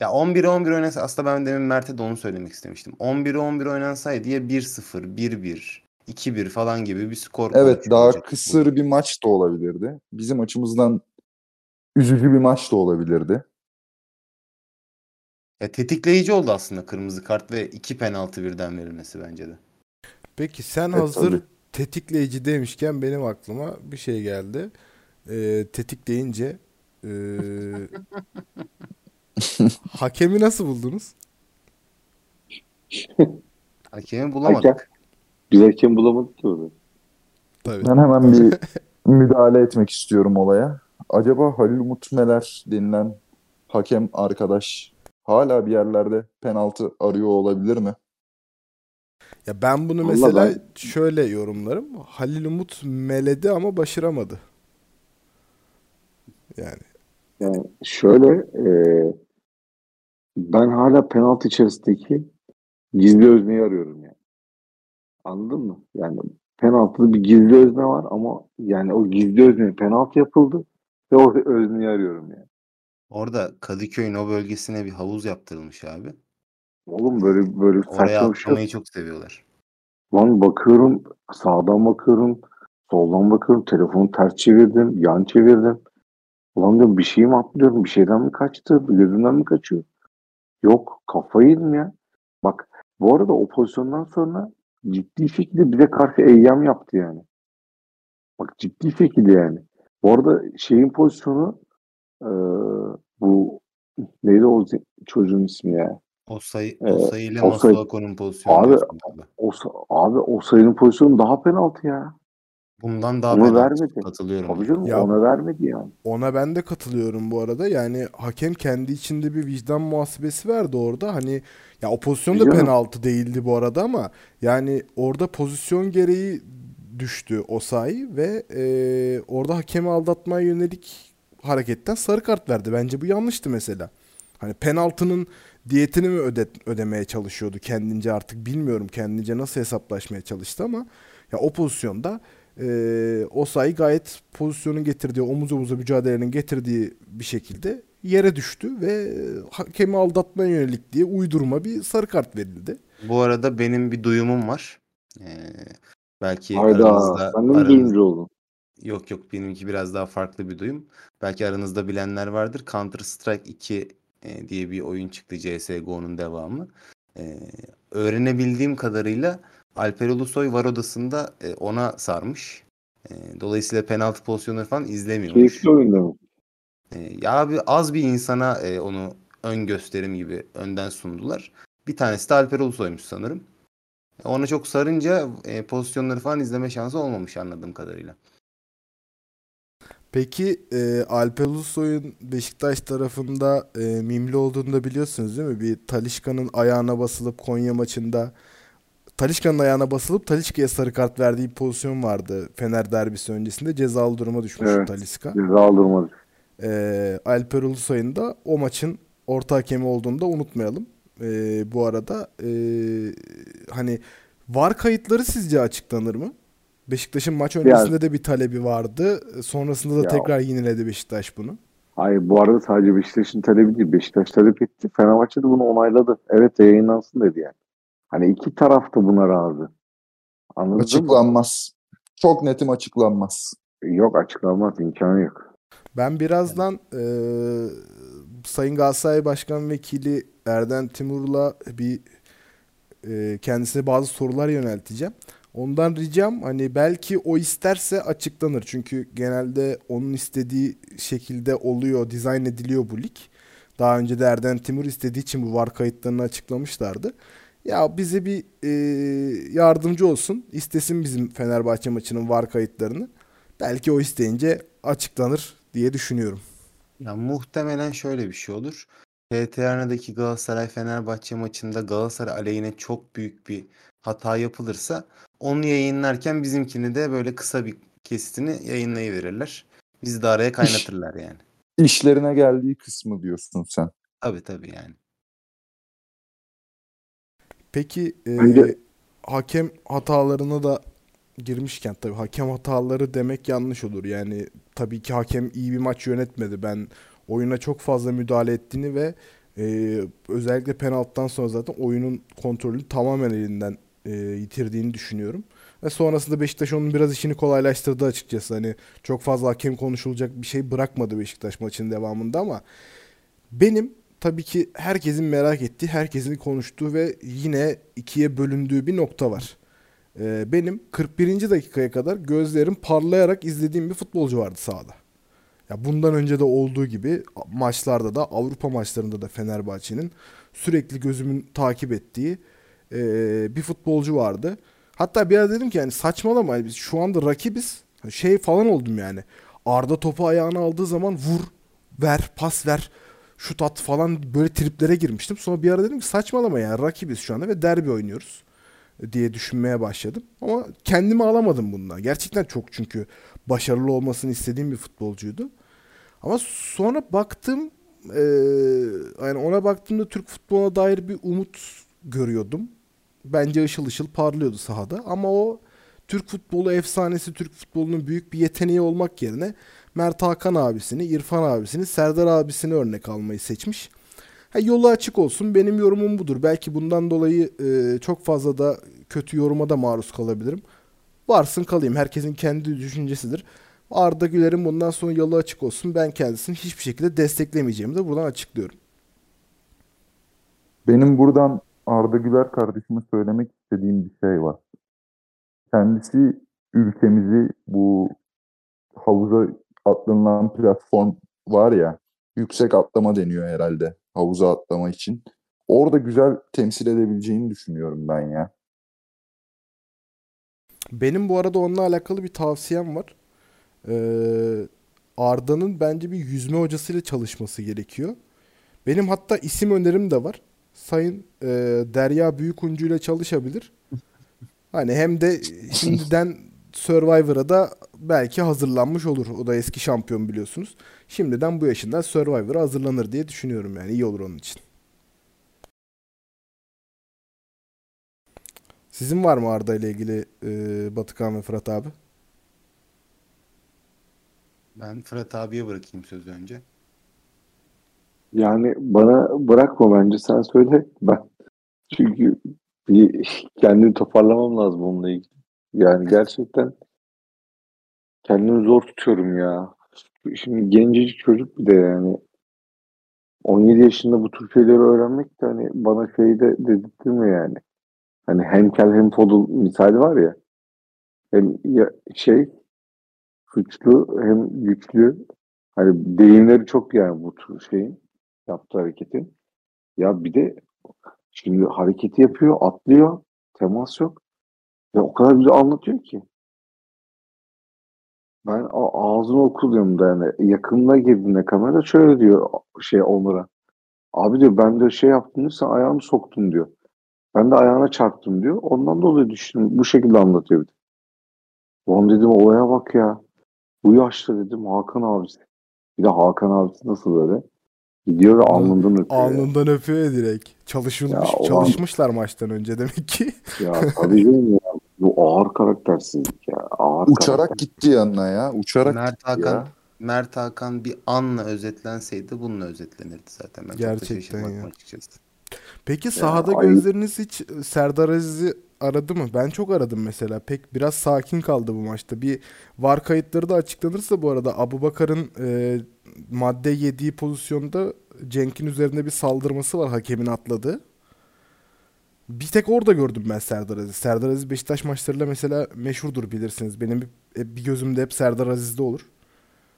Ya 11-11 oynasa aslında ben demin Mert'e de onu söylemek istemiştim. 11-11 oynansaydı ya 1-0, 1-1, 2-1 falan gibi bir skor Evet daha kısır bir maç da olabilirdi. Bizim açımızdan üzücü bir maç da olabilirdi. Ya tetikleyici oldu aslında kırmızı kart ve iki penaltı birden verilmesi bence de. Peki sen Evet, hazır tabii. tetikleyici demişken benim aklıma bir şey geldi. Ee, tetik deyince ee, hakemi nasıl buldunuz? Hakemi bulamadık. Biz hakem bulamadık ki orada. Tabii. Ben hemen bir müdahale etmek istiyorum olaya. Acaba Halil Umut Meler denilen hakem arkadaş hala bir yerlerde penaltı arıyor olabilir mi? Ya ben bunu Vallahi mesela ben- şöyle yorumlarım. Halil Umut meledi ama başaramadı. Yani Yani şöyle e, ben hala penaltı içerisindeki gizli özneyi arıyorum yani. Anladın mı? Yani penaltıda bir gizli özne var ama yani o gizli özne penaltı yapıldı ve o özneyi arıyorum yani. Orada Kadıköy'ün o bölgesine bir havuz yaptırılmış abi. Oğlum böyle böyle Oraya şey. atlamayı çok seviyorlar. Lan bakıyorum sağdan bakıyorum soldan bakıyorum telefonu ters çevirdim yan çevirdim. Ulan diyorum bir şey mi atlıyorum bir şeyden mi kaçtı gözümden mi kaçıyor? Yok kafayı yedim ya. Bak bu arada o pozisyondan sonra ciddi şekilde bize karşı eyyam yaptı yani. Bak ciddi şekilde yani. Bu arada şeyin pozisyonu eee, bu neydi o çocuğun ismi ya? O sayı, o sayı ile Masuako'nun pozisyonu Abi-. O, abi o sayının pozisyonu daha penaltı ya. Bundan daha Onu penaltı. vermedi. Katılıyorum. Tabii canım Ya- ona vermedi yani. ona ben de katılıyorum bu arada. Yani hakem kendi içinde bir vicdan muhasebesi verdi orada. Hani ya o pozisyon da penaltı değildi bu arada ama yani orada pozisyon gereği düştü o sayı ve e, orada hakemi aldatmaya yönelik hareketten sarı kart verdi. Bence bu yanlıştı mesela. Hani penaltının diyetini mi öde, ödemeye çalışıyordu kendince artık bilmiyorum kendince nasıl hesaplaşmaya çalıştı ama ya o pozisyonda e, o sayı gayet pozisyonun getirdiği omuz omuza mücadelenin getirdiği bir şekilde yere düştü ve e, hakemi aldatmaya yönelik diye uydurma bir sarı kart verildi. Bu arada benim bir duyumum var. Ee, belki Hayda aranızda, sen de mi aranız- duyumcu? Yok yok benimki biraz daha farklı bir duyum. Belki aranızda bilenler vardır. Counter Strike 2 e, diye bir oyun çıktı CSGO'nun devamı. Ee, öğrenebildiğim kadarıyla Alper Ulusoy var odasında e, ona sarmış. E, dolayısıyla penaltı pozisyonları falan izlemiyormuş. Keyifli oyunda mı? E, ya abi az bir insana e, onu ön gösterim gibi önden sundular. Bir tanesi de Alper Ulusoy'muş sanırım. Ona çok sarınca e, pozisyonları falan izleme şansı olmamış anladığım kadarıyla. Peki e, Alper Ulusoy'un Beşiktaş tarafında e, mimli olduğunu da biliyorsunuz değil mi? Bir Talişka'nın ayağına basılıp Konya maçında Talişka'nın ayağına basılıp Talişka'ya sarı kart verdiği bir pozisyon vardı Fener derbisi öncesinde. Cezalı duruma düşmüş Evet. Talisca. Ceza durmadı. E, Alper Ulusoy'un da o maçın orta hakemi olduğunu da unutmayalım. E, bu arada e, hani var kayıtları sizce açıklanır mı? Beşiktaş'ın maç öncesinde de bir talebi vardı. Sonrasında da Ya. tekrar yineledi Beşiktaş bunu. Hayır bu arada sadece Beşiktaş'ın talebi değil. Beşiktaş talep etti. Fenerbahçe de bunu onayladı. Evet yayınlansın dedi yani. Hani iki taraf da buna razı. Anladın mı? Açıklanmaz. Çok netim açıklanmaz. Yok açıklanmaz. imkanı yok. Ben birazdan eee, Sayın Galatasaray Başkan Vekili Erden Timur'la bir eee, kendisine bazı sorular yönelteceğim. Ondan ricam hani belki o isterse açıklanır. Çünkü genelde onun istediği şekilde oluyor, dizayn ediliyor bu lig. Daha önce de Erden Timur istediği için bu VAR kayıtlarını açıklamışlardı. Ya bize bir eee, yardımcı olsun. istesin bizim Fenerbahçe maçının VAR kayıtlarını. Belki o isteyince açıklanır diye düşünüyorum. Ya muhtemelen şöyle bir şey olur. TT Arena'daki Galatasaray Fenerbahçe maçında Galatasaray aleyhine çok büyük bir hata yapılırsa onu yayınlarken bizimkini de böyle kısa bir kesitini yayınlayıverirler. Bizi de araya kaynatırlar yani. İşlerine geldiği kısmı diyorsun sen. Tabii tabii yani. Peki e, Bence- hakem hatalarına da girmişken tabii hakem hataları demek yanlış olur. Yani tabii ki hakem iyi bir maç yönetmedi. Ben oyuna çok fazla müdahale ettiğini ve e, özellikle penaltıdan sonra zaten oyunun kontrolünü tamamen elinden e, yitirdiğini düşünüyorum. Ve sonrasında Beşiktaş onun biraz işini kolaylaştırdı açıkçası. Hani çok fazla hakem konuşulacak bir şey bırakmadı Beşiktaş maçının devamında ama benim tabii ki herkesin merak ettiği, herkesin konuştuğu ve yine ikiye bölündüğü bir nokta var. Ee, benim 41. dakikaya kadar gözlerim parlayarak izlediğim bir futbolcu vardı sahada. Ya bundan önce de olduğu gibi maçlarda da Avrupa maçlarında da Fenerbahçe'nin sürekli gözümün takip ettiği e, bir futbolcu vardı. Hatta bir ara dedim ki yani saçmalama biz şu anda rakibiz. Şey falan oldum yani. Arda topu ayağına aldığı zaman vur, ver, pas ver, şut at falan böyle triplere girmiştim. Sonra bir ara dedim ki saçmalama yani rakibiz şu anda ve derbi oynuyoruz diye düşünmeye başladım. Ama kendimi alamadım bundan. Gerçekten çok çünkü başarılı olmasını istediğim bir futbolcuydu. Ama sonra baktım eee, yani ona baktığımda Türk futboluna dair bir umut görüyordum. Bence ışıl ışıl parlıyordu sahada ama o Türk futbolu efsanesi, Türk futbolunun büyük bir yeteneği olmak yerine Mert Hakan abisini, İrfan abisini, Serdar abisini örnek almayı seçmiş. Ha, yolu açık olsun. Benim yorumum budur. Belki bundan dolayı e, çok fazla da kötü yoruma da maruz kalabilirim. Varsın kalayım. Herkesin kendi düşüncesidir. Arda Güler'in bundan sonra yolu açık olsun. Ben kendisini hiçbir şekilde desteklemeyeceğimi de buradan açıklıyorum. Benim buradan Arda Güler kardeşime söylemek istediğim bir şey var. Kendisi ülkemizi bu havuza atlanılan platform var ya yüksek atlama deniyor herhalde havuza atlama için. Orada güzel temsil edebileceğini düşünüyorum ben ya. Benim bu arada onunla alakalı bir tavsiyem var. Ee, Arda'nın bence bir yüzme hocasıyla çalışması gerekiyor. Benim hatta isim önerim de var. Sayın e, Derya Büyükuncu ile çalışabilir. Hani hem de şimdiden Survivor'a da belki hazırlanmış olur. O da eski şampiyon biliyorsunuz. Şimdiden bu yaşında Survivor'a hazırlanır diye düşünüyorum yani iyi olur onun için. Sizin var mı Arda ile ilgili e, Batıkan ve Fırat abi? Ben Fırat abiye bırakayım sözü önce. Yani bana bırakma bence sen söyle. Ben çünkü bir kendimi toparlamam lazım onunla ilgili. Yani gerçekten kendimi zor tutuyorum ya. Şimdi gencecik çocuk bir de yani 17 yaşında bu tür şeyleri öğrenmek de hani bana şey de dedirtmiyor yani. Hani hem kel hem fodul misali var ya. Hem ya şey suçlu hem güçlü. Hani deyimleri çok yani bu tür şeyin yaptığı hareketin. Ya bir de şimdi hareketi yapıyor, atlıyor, temas yok. Ve o kadar güzel anlatıyor ki. Ben ağzını okudum da yani yakınına girdiğinde kamera şöyle diyor şey onlara. Abi diyor ben de şey yaptım sen ayağımı soktun diyor. Ben de ayağına çarptım diyor. Ondan dolayı düştüm. Bu şekilde anlatıyor bir de. Ulan dedim olaya bak ya. Bu yaşta dedim Hakan abisi. Bir de Hakan abisi nasıl böyle? Gidiyor ve alnından öpüyor. ya. Alnından öpüyor ya direkt. Çalışılmış, Ya, o an- çalışmışlar maçtan önce demek ki. Ya tabii canım ya. Bu ağır karaktersizlik ya. Ağır Uçarak karakter. gitti yanına ya. Uçarak Mert gitti Hakan ya. Mert Hakan bir anla özetlenseydi bununla özetlenirdi zaten. Ben Gerçekten ya. açıkçası. Peki sahada ay- gözleriniz hiç Serdar Aziz'i aradı mı? Ben çok aradım mesela. Pek biraz sakin kaldı bu maçta. Bir var kayıtları da açıklanırsa bu arada Abubakar'ın e, madde yediği pozisyonda Cenk'in üzerinde bir saldırması var hakemin atladığı. Bir tek orada gördüm ben Serdar Aziz. Serdar Aziz Beşiktaş maçlarıyla mesela meşhurdur bilirsiniz. Benim bir, bir gözümde hep Serdar Aziz'de olur.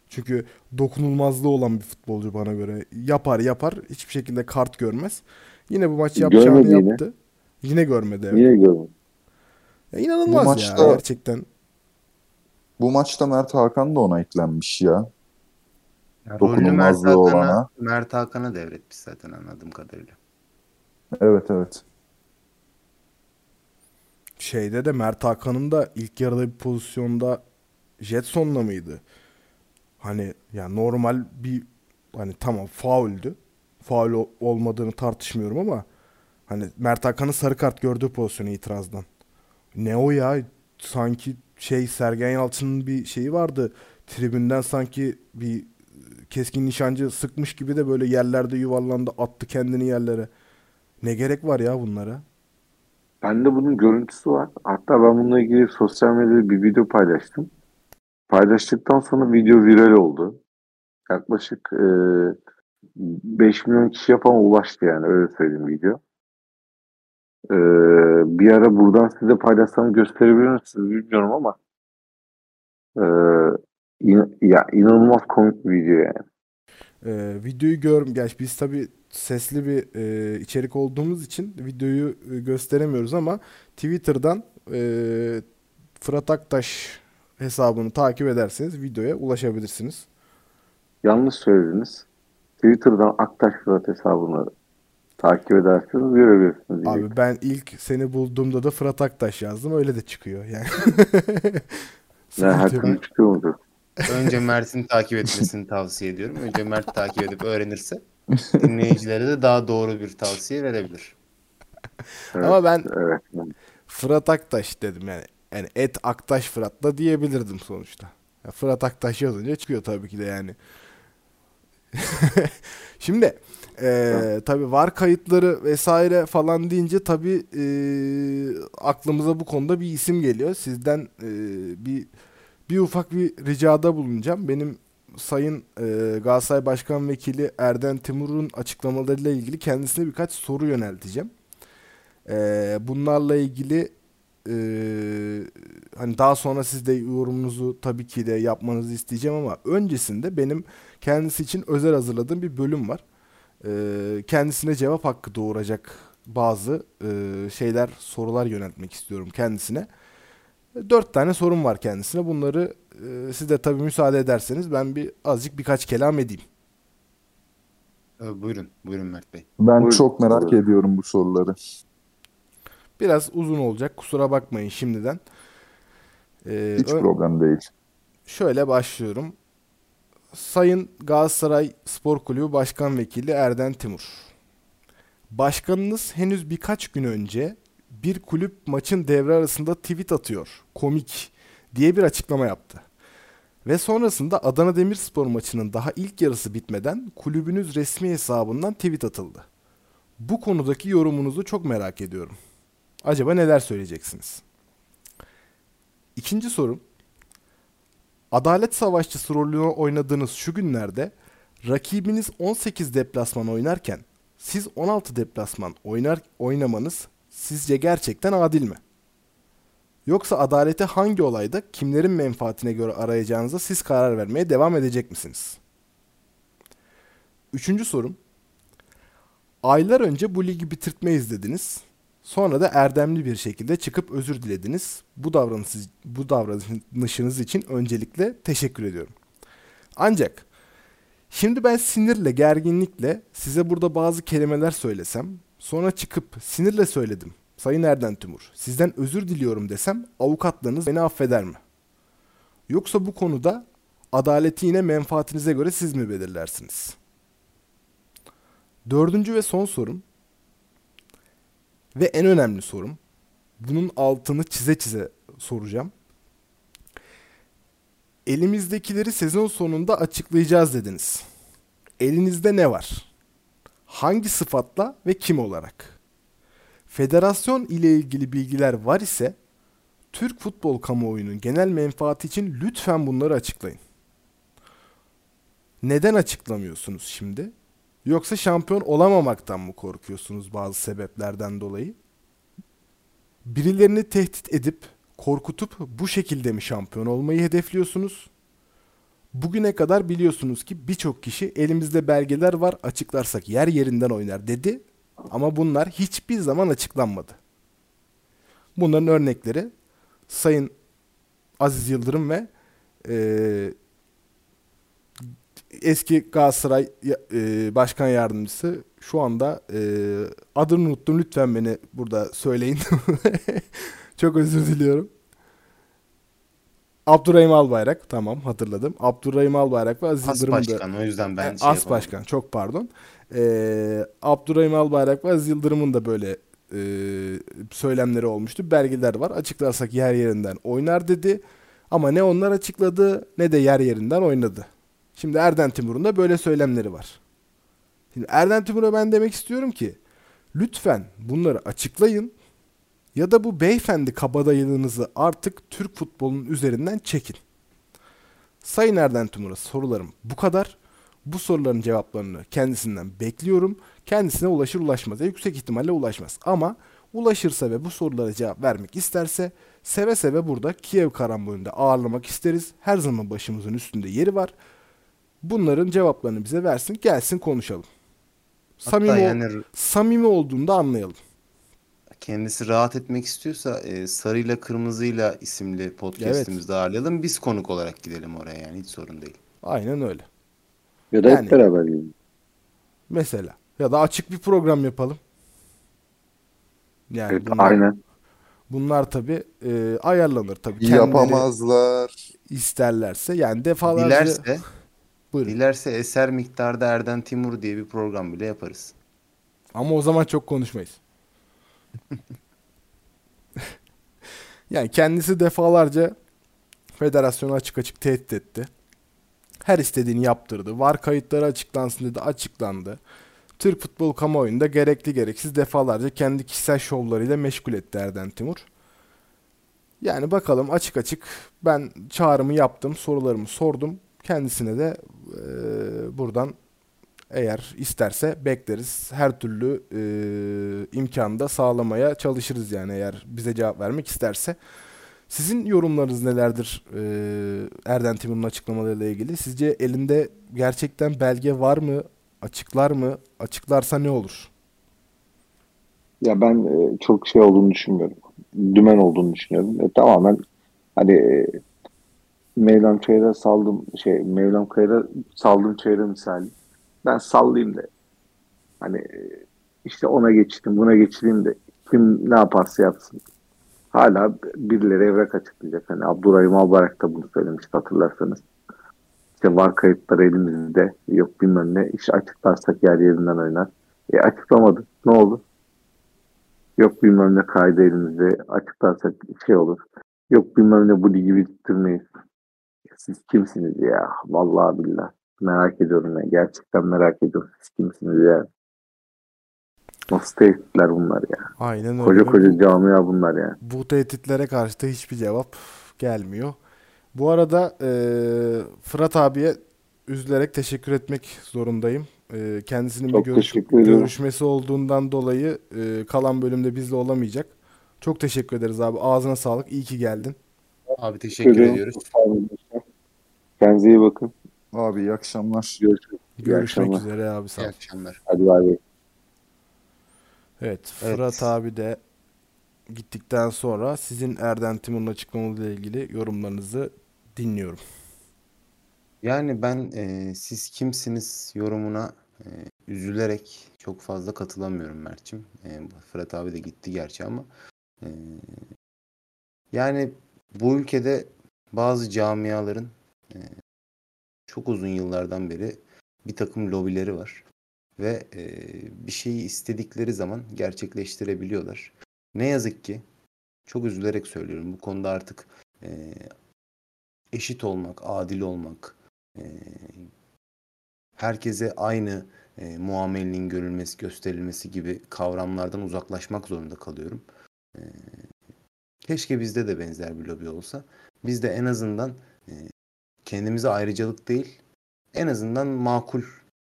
Çünkü dokunulmazlığı olan bir futbolcu bana göre. Yapar yapar hiçbir şekilde kart görmez. Yine bu maç yapacağını Görmedi yine. yaptı. Yine görmedi. Evet. Niye görmedim? Ya inanılmaz Bu ya maçta- gerçekten. Bu maçta Mert Hakan da ona eklenmiş ya. Ya Dokunulmazlığı Mert Hakan'a, olana. Mert Hakan'a devretmiş zaten anladığım kadarıyla. Evet evet. Şeyde de Mert Hakan'ın da ilk yarıda bir pozisyonda Jetson'la mıydı? Hani ya normal bir hani tamam fauldü. Faul olmadığını tartışmıyorum ama hani Mert Hakan'ın sarı kart gördüğü pozisyonu itirazdan. Ne o ya? Sanki şey Sergen Yalçın'ın bir şeyi vardı. Tribünden sanki bir keskin nişancı sıkmış gibi de böyle yerlerde yuvarlandı, attı kendini yerlere. Ne gerek var ya bunlara? Bende bunun görüntüsü var. Hatta ben bununla ilgili sosyal medyada bir video paylaştım. Paylaştıktan sonra video viral oldu. Yaklaşık e, 5 milyon kişiye falan ulaştı yani öyle söyleyeyim video. E, bir ara buradan size paylaşsam gösterebilir misiniz bilmiyorum ama e, in- ya inanılmaz komik bir video yani. Ee, videoyu gör, gerçi biz tabii sesli bir e, içerik olduğumuz için videoyu e, gösteremiyoruz ama Twitter'dan e, Fırat Aktaş hesabını takip ederseniz videoya ulaşabilirsiniz. Yanlış söylediniz. Twitter'dan Aktaş Fırat hesabını takip ederseniz görebilirsiniz. Abi ben ilk seni bulduğumda da Fırat Aktaş yazdım öyle de çıkıyor yani. ne, her türlü çıkıyor mudur? Önce Mert'in takip etmesini tavsiye ediyorum. Önce Mert takip edip öğrenirse dinleyicilere de daha doğru bir tavsiye verebilir. Ama ben Evet. Fırat Aktaş dedim yani. Yani et Aktaş Fırat da diyebilirdim sonuçta. Ya Fırat Aktaş yazınca çıkıyor tabii ki de yani. Şimdi eee tabii var kayıtları vesaire falan deyince tabii eee, aklımıza bu konuda bir isim geliyor. Sizden eee, bir bir ufak bir ricada bulunacağım. Benim Sayın eee Galatasaray Başkan Vekili Erden Timur'un açıklamalarıyla ilgili kendisine birkaç soru yönelteceğim. Eee, bunlarla ilgili eee, hani daha sonra siz de yorumunuzu tabii ki de yapmanızı isteyeceğim ama öncesinde benim kendisi için özel hazırladığım bir bölüm var. Eee, kendisine cevap hakkı doğuracak bazı eee, şeyler, sorular yöneltmek istiyorum kendisine. Dört tane sorum var kendisine. Bunları eee, siz de tabii müsaade ederseniz ben bir azıcık birkaç kelam edeyim. Ee, buyurun, buyurun Mert Bey. Ben Buyurun. çok merak Buyurun. ediyorum bu soruları. Biraz uzun olacak. Kusura bakmayın şimdiden. Eee, Hiç problem değil. Şöyle başlıyorum. Sayın Galatasaray Spor Kulübü Başkan Vekili Erden Timur. Başkanınız henüz birkaç gün önce bir kulüp maçın devre arasında tweet atıyor. Komik diye bir açıklama yaptı. Ve sonrasında Adana Demirspor maçının daha ilk yarısı bitmeden kulübünüz resmi hesabından tweet atıldı. Bu konudaki yorumunuzu çok merak ediyorum. Acaba neler söyleyeceksiniz? İkinci sorum. Adalet savaşçısı rolünü oynadığınız şu günlerde rakibiniz 18 deplasman oynarken siz 16 deplasman oynar oynamanız sizce gerçekten adil mi? Yoksa adaleti hangi olayda kimlerin menfaatine göre arayacağınıza siz karar vermeye devam edecek misiniz? Üçüncü sorum. Aylar önce bu ligi bitirtmeyiz dediniz. Sonra da erdemli bir şekilde çıkıp özür dilediniz. Bu davranış, bu davranışınız için öncelikle teşekkür ediyorum. Ancak şimdi ben sinirle, gerginlikle size burada bazı kelimeler söylesem, sonra çıkıp sinirle söyledim. Sayın Erden Timur, sizden özür diliyorum desem avukatlarınız beni affeder mi? Yoksa bu konuda adaleti yine menfaatinize göre siz mi belirlersiniz? Dördüncü ve son sorum ve en önemli sorum. Bunun altını çize çize soracağım. Elimizdekileri sezon sonunda açıklayacağız dediniz. Elinizde ne var? Hangi sıfatla ve kim olarak? Federasyon ile ilgili bilgiler var ise Türk futbol kamuoyunun genel menfaati için lütfen bunları açıklayın. Neden açıklamıyorsunuz şimdi? Yoksa şampiyon olamamaktan mı korkuyorsunuz bazı sebeplerden dolayı? Birilerini tehdit edip, korkutup bu şekilde mi şampiyon olmayı hedefliyorsunuz? Bugüne kadar biliyorsunuz ki birçok kişi elimizde belgeler var açıklarsak yer yerinden oynar dedi ama bunlar hiçbir zaman açıklanmadı. Bunların örnekleri Sayın Aziz Yıldırım ve e, eski Galatasaray e, Başkan Yardımcısı şu anda e, adını unuttum lütfen beni burada söyleyin. Çok özür diliyorum. Abdurrahim Albayrak tamam hatırladım. Abdurrahim Albayrak ve Aziz As Yıldırım da başkan o yüzden ben e, şey As yapamadım. başkan çok pardon. Ee, Abdurrahim Albayrak ve Aziz Yıldırım'ın da böyle e, söylemleri olmuştu. Belgeler var. Açıklarsak yer yerinden oynar dedi. Ama ne onlar açıkladı ne de yer yerinden oynadı. Şimdi Erden Timur'un da böyle söylemleri var. Şimdi Erden Timur'a ben demek istiyorum ki lütfen bunları açıklayın ya da bu beyefendi kabadayılığınızı artık Türk futbolunun üzerinden çekin. Sayın Erden Timur'a sorularım bu kadar. Bu soruların cevaplarını kendisinden bekliyorum. Kendisine ulaşır ulaşmaz. Yüksek ihtimalle ulaşmaz. Ama ulaşırsa ve bu sorulara cevap vermek isterse seve seve burada Kiev karambolünde ağırlamak isteriz. Her zaman başımızın üstünde yeri var. Bunların cevaplarını bize versin. Gelsin konuşalım. Hatta Samimi, yani samimi olduğunda anlayalım. kendisi rahat etmek istiyorsa e, Sarıyla Kırmızıyla isimli podcast'imizde ağırlayalım. Biz konuk olarak gidelim oraya yani hiç sorun değil. Aynen öyle. Ya da Yani- hep beraber yiyelim. Mesela. Ya da açık bir program yapalım. Yani Evet, bunlar, aynen. bunlar tabii e, ayarlanır tabii. Kendileri Yapamazlar. isterlerse. Yani defalarca Dilerse, buyurun. dilerse eser miktarda Erden Timur diye bir program bile yaparız. Ama o zaman çok konuşmayız. yani kendisi defalarca federasyonu açık açık tehdit etti. Her istediğini yaptırdı. Var kayıtları açıklansın dedi. Açıklandı. Türk futbol kamuoyunda gerekli gereksiz defalarca kendi kişisel şovlarıyla meşgul etti Erden Timur. Yani bakalım açık açık ben çağrımı yaptım, sorularımı sordum. Kendisine de eee, buradan eğer isterse bekleriz. Her türlü e, imkanı da sağlamaya çalışırız yani eğer bize cevap vermek isterse. Sizin yorumlarınız nelerdir e, Erden Timur'un açıklamalarıyla ilgili? Sizce elinde gerçekten belge var mı? Açıklar mı? Açıklarsa ne olur? Ya ben e, çok şey olduğunu düşünmüyorum. Dümen olduğunu düşünüyorum. E, tamamen hani e, Mevlam Çayır'a saldım şey Mevlam Kayır'a saldım çayır'a misali. Ben sallayayım da hani e, işte ona geçtim buna geçireyim de kim ne yaparsa yapsın. Hala birileri evrak açıklayacak. Hani Abdurrahim Albayrak da bunu söylemişti hatırlarsanız. İşte var kayıtları elimizde yok bilmem ne. İşte açıklarsak yer yerinden oynar. E açıklamadı. Ne oldu? Yok bilmem ne kaydı elimizde açıklarsak şey olur. Yok bilmem ne bu ligi bitirmeyiz. Siz kimsiniz ya? Vallahi billah. Merak ediyorum ya. Gerçekten merak ediyorum. Siz kimsiniz ya? Nasıl tehditler bunlar ya? Aynen öyle. Koca koca camia bunlar ya. bu tehditlere karşı da hiçbir cevap gelmiyor. Bu arada e, Fırat abiye üzülerek teşekkür etmek zorundayım. Ee, kendisinin Çok bir görüş- teşekkür görüşmesi olduğundan dolayı e, kalan bölümde bizle olamayacak. Çok teşekkür ederiz abi. Ağzına sağlık. İyi ki geldin. Abi teşekkür ederim. ediyoruz. Kendinize iyi bakın. Abi iyi akşamlar. İyi Görüşmek akşamlar. üzere abi sağ İyi akşamlar. Hadi bay bay. Evet, Evet. Fırat abi de gittikten sonra sizin Erden Timur'un açıklamalarıyla ilgili yorumlarınızı dinliyorum. Yani ben e, siz kimsiniz yorumuna e, üzülerek çok fazla katılamıyorum Mert'cim. E, Fırat abi de gitti gerçi ama e, yani bu ülkede bazı camiaların e, çok uzun yıllardan beri bir takım lobileri var ve e, bir şeyi istedikleri zaman gerçekleştirebiliyorlar. Ne yazık ki çok üzülerek söylüyorum bu konuda artık e, eşit olmak, adil olmak, e, herkese aynı e, muamelenin görülmesi, gösterilmesi gibi kavramlardan uzaklaşmak zorunda kalıyorum. E, keşke bizde de benzer bir lobi olsa. Biz de en azından kendimize ayrıcalık değil, en azından makul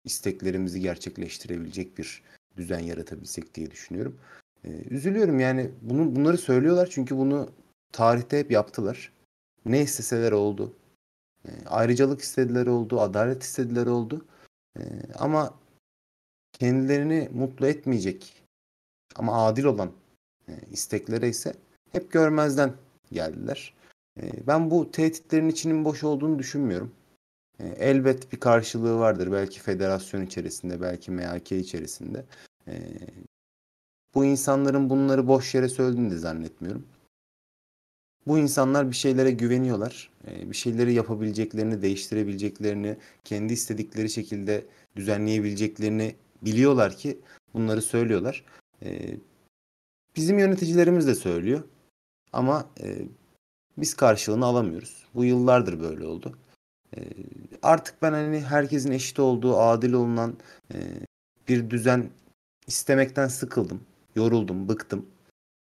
isteklerimizi gerçekleştirebilecek bir düzen yaratabilsek diye düşünüyorum. E, üzülüyorum yani bunu bunları söylüyorlar çünkü bunu tarihte hep yaptılar. Ne isteseler oldu. E, ayrıcalık istediler oldu, adalet istediler oldu. E, ama kendilerini mutlu etmeyecek ama adil olan e, isteklere ise hep görmezden geldiler. E, ben bu tehditlerin içinin boş olduğunu düşünmüyorum. E, elbet bir karşılığı vardır. Belki federasyon içerisinde, belki MHK içerisinde. E, bu insanların bunları boş yere söylediğini de zannetmiyorum. Bu insanlar bir şeylere güveniyorlar. Ee, Bir şeyleri yapabileceklerini, değiştirebileceklerini, kendi istedikleri şekilde düzenleyebileceklerini biliyorlar ki bunları söylüyorlar. Ee, Bizim yöneticilerimiz de söylüyor. Ama e, biz karşılığını alamıyoruz. Bu yıllardır böyle oldu. Ee, Artık ben hani herkesin eşit olduğu, adil olunan e, bir düzen istemekten sıkıldım. Yoruldum, bıktım.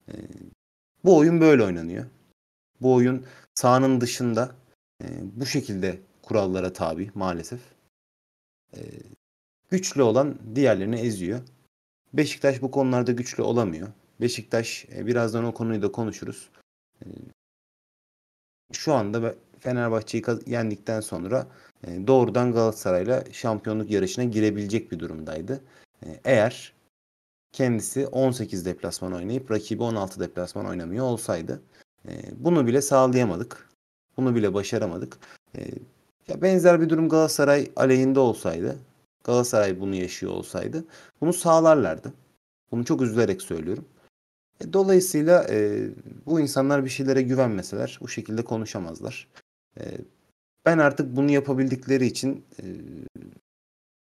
Ee, Bu oyun böyle oynanıyor. Bu oyun sahanın dışında e, bu şekilde kurallara tabi maalesef. E, güçlü olan diğerlerini eziyor. Beşiktaş bu konularda güçlü olamıyor. Beşiktaş e, birazdan o konuyu da konuşuruz. E, şu anda Fenerbahçe'yi yendikten sonra e, doğrudan Galatasaray'la şampiyonluk yarışına girebilecek bir durumdaydı. E, eğer kendisi 18 deplasman oynayıp rakibi 16 deplasman oynamıyor olsaydı. E, bunu bile sağlayamadık. Bunu bile başaramadık. Ya benzer bir durum Galatasaray aleyhinde olsaydı, Galatasaray bunu yaşıyor olsaydı bunu sağlarlardı. Bunu çok üzülerek söylüyorum. E, dolayısıyla e, bu insanlar bir şeylere güvenmeseler bu şekilde konuşamazlar. E, ben artık bunu yapabildikleri için e,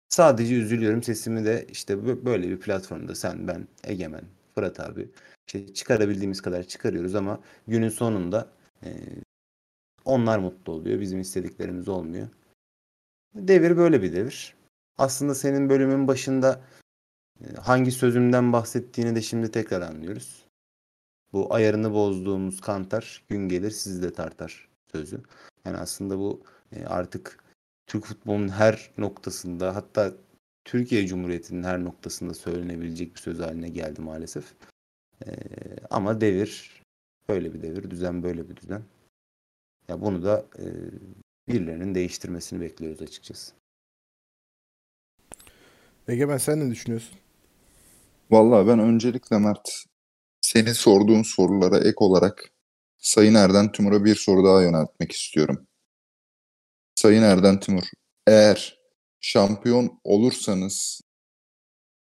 sadece üzülüyorum. Sesimi de işte bö- böyle bir platformda sen, ben, Egemen, Fırat abi işte çıkarabildiğimiz kadar çıkarıyoruz ama günün sonunda e, onlar mutlu oluyor. Bizim istediklerimiz olmuyor. Devir böyle bir devir. Aslında senin bölümün başında hangi sözümden bahsettiğini de şimdi tekrar anlıyoruz. Bu ayarını bozduğumuz kantar gün gelir sizi de tartar sözü. Yani aslında bu e, artık Türk futbolunun her noktasında hatta Türkiye Cumhuriyeti'nin her noktasında söylenebilecek bir söz haline geldi maalesef. E, ama devir böyle bir devir, düzen böyle bir düzen. Ya bunu da e, birilerinin değiştirmesini bekliyoruz açıkçası. Egemen sen ne düşünüyorsun? Vallahi ben öncelikle Mert senin sorduğun sorulara ek olarak Sayın Erden Timur'a bir soru daha yöneltmek istiyorum. Sayın Erden Timur, eğer şampiyon olursanız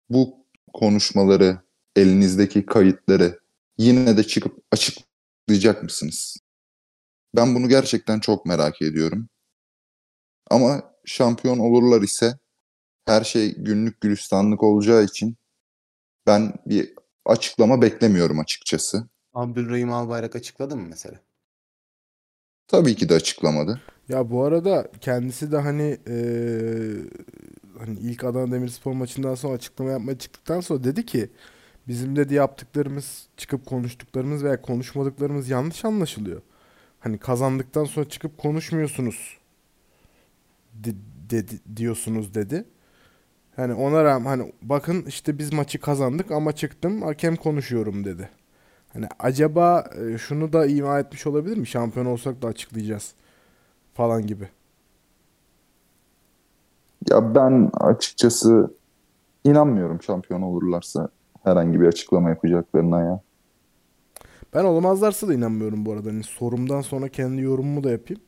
bu konuşmaları, elinizdeki kayıtları yine de çıkıp açıklayacak mısınız? Ben bunu gerçekten çok merak ediyorum. Ama şampiyon olurlar ise her şey günlük gülistanlık olacağı için ben bir açıklama beklemiyorum açıkçası. Abdülrahim Albayrak açıkladı mı mesela? Tabii ki de açıklamadı. Ya bu arada kendisi de hani eee, hani ilk Adana Demirspor maçından sonra açıklama yapmaya çıktıktan sonra dedi ki bizim dedi yaptıklarımız çıkıp konuştuklarımız veya konuşmadıklarımız yanlış anlaşılıyor. Hani kazandıktan sonra çıkıp konuşmuyorsunuz de- dedi, diyorsunuz dedi. Hani ona rağmen hani bakın işte biz maçı kazandık ama çıktım hakem konuşuyorum dedi. Hani acaba e, şunu da ima etmiş olabilir mi? Şampiyon olsak da açıklayacağız falan gibi. Ya ben açıkçası inanmıyorum şampiyon olurlarsa herhangi bir açıklama yapacaklarına ya. Ben olamazlarsa da inanmıyorum bu arada. Hani sorumdan sonra kendi yorumumu da yapayım.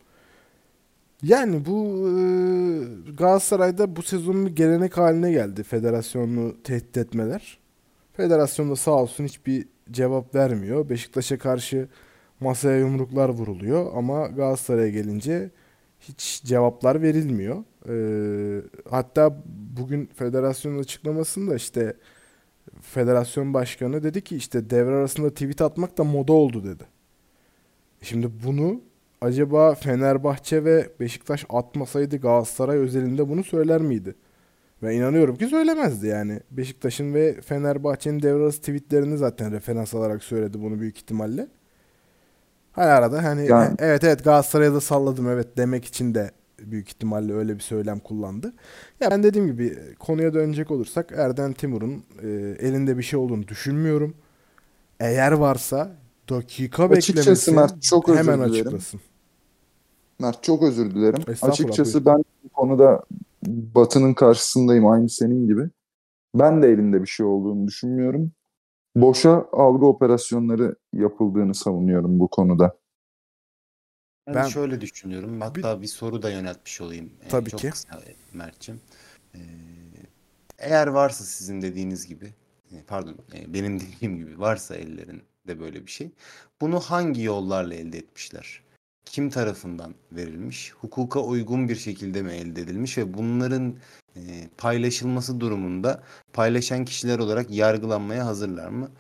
Yani bu e, Galatasaray'da bu sezon bir gelenek haline geldi federasyonu tehdit etmeler. Federasyon da sağ olsun hiçbir cevap vermiyor. Beşiktaş'a karşı masaya yumruklar vuruluyor ama Galatasaray'a gelince hiç cevaplar verilmiyor. E, hatta bugün federasyonun açıklamasında işte federasyon başkanı dedi ki işte devre arasında tweet atmak da moda oldu dedi. Şimdi bunu acaba Fenerbahçe ve Beşiktaş atmasaydı Galatasaray özelinde bunu söyler miydi? Ve inanıyorum ki söylemezdi yani. Beşiktaş'ın ve Fenerbahçe'nin devre arası tweetlerini zaten referans alarak söyledi bunu büyük ihtimalle. Hay arada hani Yani- evet evet Galatasaray'a da salladım evet demek için de büyük ihtimalle öyle bir söylem kullandı. Ya ben dediğim gibi konuya dönecek olursak Erden Timur'un e, elinde bir şey olduğunu düşünmüyorum. Eğer varsa dakika Açıkçası beklemesin Mert, çok özür hemen dilerim. açıklasın. Mert çok özür dilerim. Açıkçası ben bu konuda Batı'nın karşısındayım aynı senin gibi. Ben de elinde bir şey olduğunu düşünmüyorum. Boşa algı operasyonları yapıldığını savunuyorum bu konuda. Ben, Ben- şöyle düşünüyorum. Hatta bir soru da yöneltmiş olayım. Ee, Tabii çok ki. kısa e, Mert'ciğim. Ee, eğer varsa sizin dediğiniz gibi, e, pardon e, benim dediğim gibi varsa ellerinde böyle bir şey. Bunu hangi yollarla elde etmişler? Kim tarafından verilmiş? Hukuka uygun bir şekilde mi elde edilmiş ve bunların e, paylaşılması durumunda paylaşan kişiler olarak yargılanmaya hazırlar mı?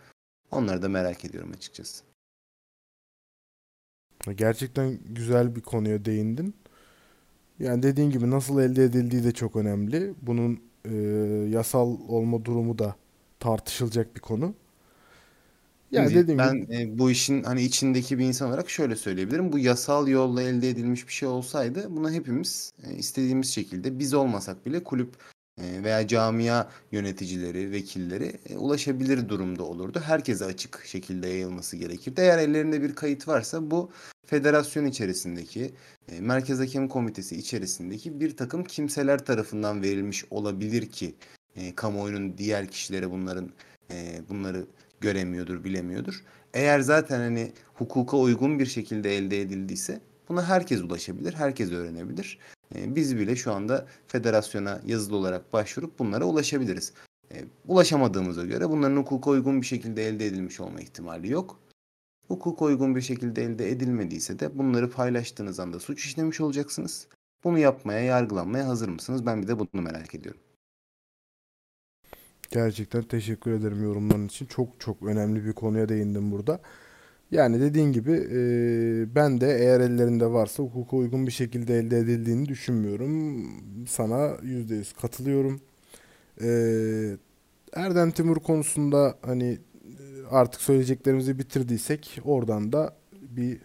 Onları da merak ediyorum açıkçası. Gerçekten güzel bir konuya değindin. Yani dediğin gibi nasıl elde edildiği de çok önemli. Bunun e, yasal olma durumu da tartışılacak bir konu. Yani Şimdi dediğim ben gibi e, bu işin hani içindeki bir insan olarak şöyle söyleyebilirim. Bu yasal yolla elde edilmiş bir şey olsaydı buna hepimiz e, istediğimiz şekilde biz olmasak bile kulüp e, veya camia yöneticileri, vekilleri e, ulaşabilir durumda olurdu. Herkese açık şekilde yayılması gerekirdi. Eğer ellerinde bir kayıt varsa bu federasyon içerisindeki, e, Merkez Hakem Komitesi içerisindeki bir takım kimseler tarafından verilmiş olabilir ki e, kamuoyunun diğer kişilere bunların e, bunları göremiyordur, bilemiyordur. Eğer zaten hani hukuka uygun bir şekilde elde edildiyse buna herkes ulaşabilir, herkes öğrenebilir. E, biz bile şu anda federasyona yazılı olarak başvurup bunlara ulaşabiliriz. E, ulaşamadığımıza göre bunların hukuka uygun bir şekilde elde edilmiş olma ihtimali yok. Hukuka uygun bir şekilde elde edilmediyse de bunları paylaştığınız anda suç işlemiş olacaksınız. Bunu yapmaya, yargılanmaya hazır mısınız? Ben bir de bunu merak ediyorum. Gerçekten teşekkür ederim yorumların için. Çok çok önemli bir konuya değindim burada. Yani dediğin gibi e, ben de eğer ellerinde varsa hukuka uygun bir şekilde elde edildiğini düşünmüyorum. Sana %100 katılıyorum. E, Erdem Timur konusunda hani e, artık söyleyeceklerimizi bitirdiysek oradan da bir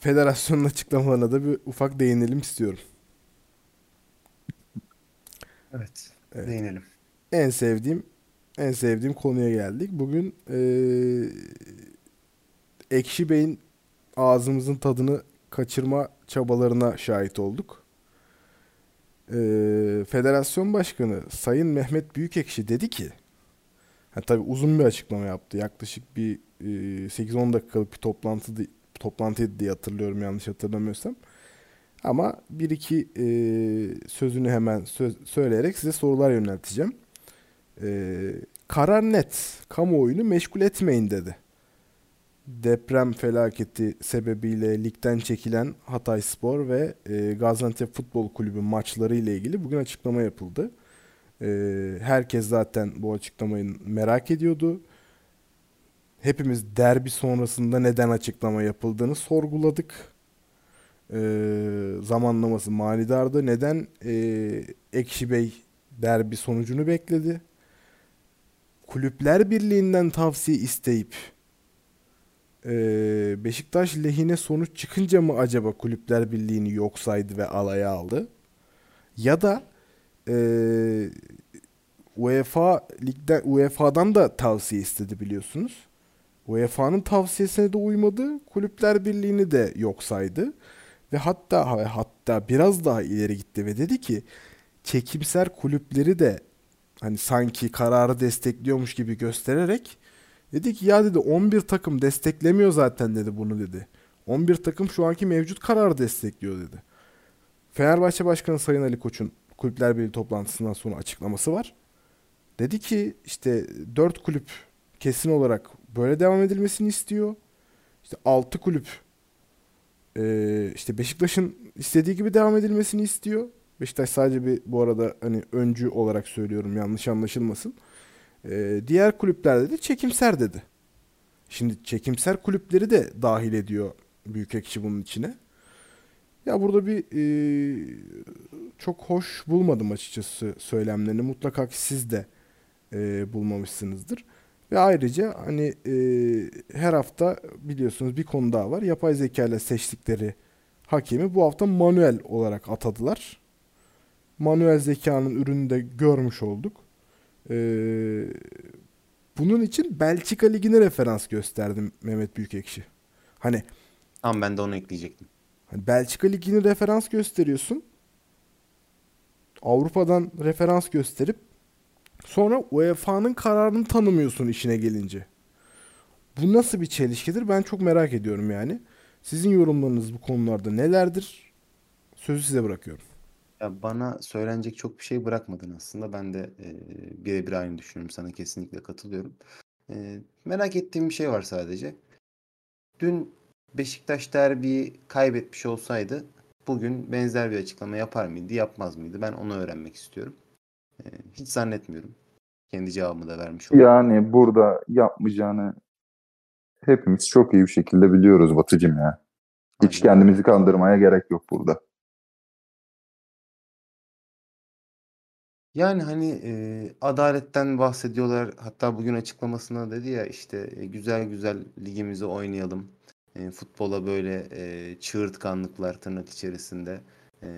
federasyonun açıklamalarına da bir ufak değinelim istiyorum. Evet. Evet. Değinelim. En sevdiğim en sevdiğim konuya geldik. Bugün eee, Ekşi Bey'in ağzımızın tadını kaçırma çabalarına şahit olduk. Eee, Federasyon Başkanı Sayın Mehmet Büyükekşi dedi ki, ha, tabii uzun bir açıklama yaptı. Yaklaşık bir eee, 8-10 dakikalık bir toplantı toplantıydı diye hatırlıyorum yanlış hatırlamıyorsam. Ama bir iki eee, sözünü hemen söz, söyleyerek size sorular yönelteceğim. Ee, karar net. Kamuoyunu meşgul etmeyin dedi. Deprem felaketi sebebiyle ligden çekilen Hatayspor ve e, Gaziantep Futbol Kulübü maçları ile ilgili bugün açıklama yapıldı. Ee, herkes zaten bu açıklamayı merak ediyordu. Hepimiz derbi sonrasında neden açıklama yapıldığını sorguladık. Ee, zamanlaması manidardı. Neden e, Ekşi Bey derbi sonucunu bekledi? Kulüpler Birliği'nden tavsiye isteyip eee, Beşiktaş lehine sonuç çıkınca mı acaba Kulüpler Birliği'ni yok saydı ve alaya aldı? Ya da eee UEFA ligden UEFA'dan da tavsiye istedi biliyorsunuz. UEFA'nın tavsiyesine de uymadı. Kulüpler Birliği'ni de yok saydı. Ve hatta hatta biraz daha ileri gitti ve dedi ki çekimser kulüpleri de hani sanki kararı destekliyormuş gibi göstererek dedi ki ya dedi 11 takım desteklemiyor zaten dedi bunu dedi. 11 takım şu anki mevcut kararı destekliyor dedi. Fenerbahçe Başkanı Sayın Ali Koç'un Kulüpler Birliği toplantısından sonra açıklaması var. Dedi ki işte 4 kulüp kesin olarak böyle devam edilmesini istiyor. İşte 6 kulüp işte Beşiktaş'ın istediği gibi devam edilmesini istiyor. Beşiktaş sadece bir bu arada hani öncü olarak söylüyorum yanlış anlaşılmasın. E, diğer kulüplerde de çekimser dedi. Şimdi çekimser kulüpleri de dahil ediyor Büyükekşi bunun içine. Ya burada bir e, çok hoş bulmadım açıkçası söylemlerini. Mutlaka ki siz de e, bulmamışsınızdır. Ve ayrıca hani e, her hafta biliyorsunuz bir konu daha var. Yapay zeka ile seçtikleri hakemi bu hafta manuel olarak atadılar. Manuel zekanın ürünü de görmüş olduk. E, bunun için Belçika Ligi'ne referans gösterdim Mehmet Büyükekşi. Hani Tamam ben de onu ekleyecektim. Hani Belçika Ligi'ni referans gösteriyorsun. Avrupa'dan referans gösterip sonra UEFA'nın kararını tanımıyorsun işine gelince. Bu nasıl bir çelişkidir? Ben çok merak ediyorum yani. Sizin yorumlarınız bu konularda nelerdir? Sözü size bırakıyorum. Ya bana söylenecek çok bir şey bırakmadın aslında. Ben de e, birebir aynı düşünüyorum. Sana kesinlikle katılıyorum. E, merak ettiğim bir şey var sadece. Dün Beşiktaş derbiyi kaybetmiş olsaydı bugün benzer bir açıklama yapar mıydı, yapmaz mıydı? Ben onu öğrenmek istiyorum. E, hiç zannetmiyorum. Kendi cevabımı da vermiş oldum. Yani burada yapmayacağını hepimiz çok iyi bir şekilde biliyoruz Batıcım ya. Hiç Aynen. kendimizi kandırmaya gerek yok burada. Yani hani e, adaletten bahsediyorlar. Hatta bugün açıklamasında dedi ya işte e, güzel güzel ligimizi oynayalım. E, futbola böyle e, çığırtkanlıklar tırnak içerisinde e,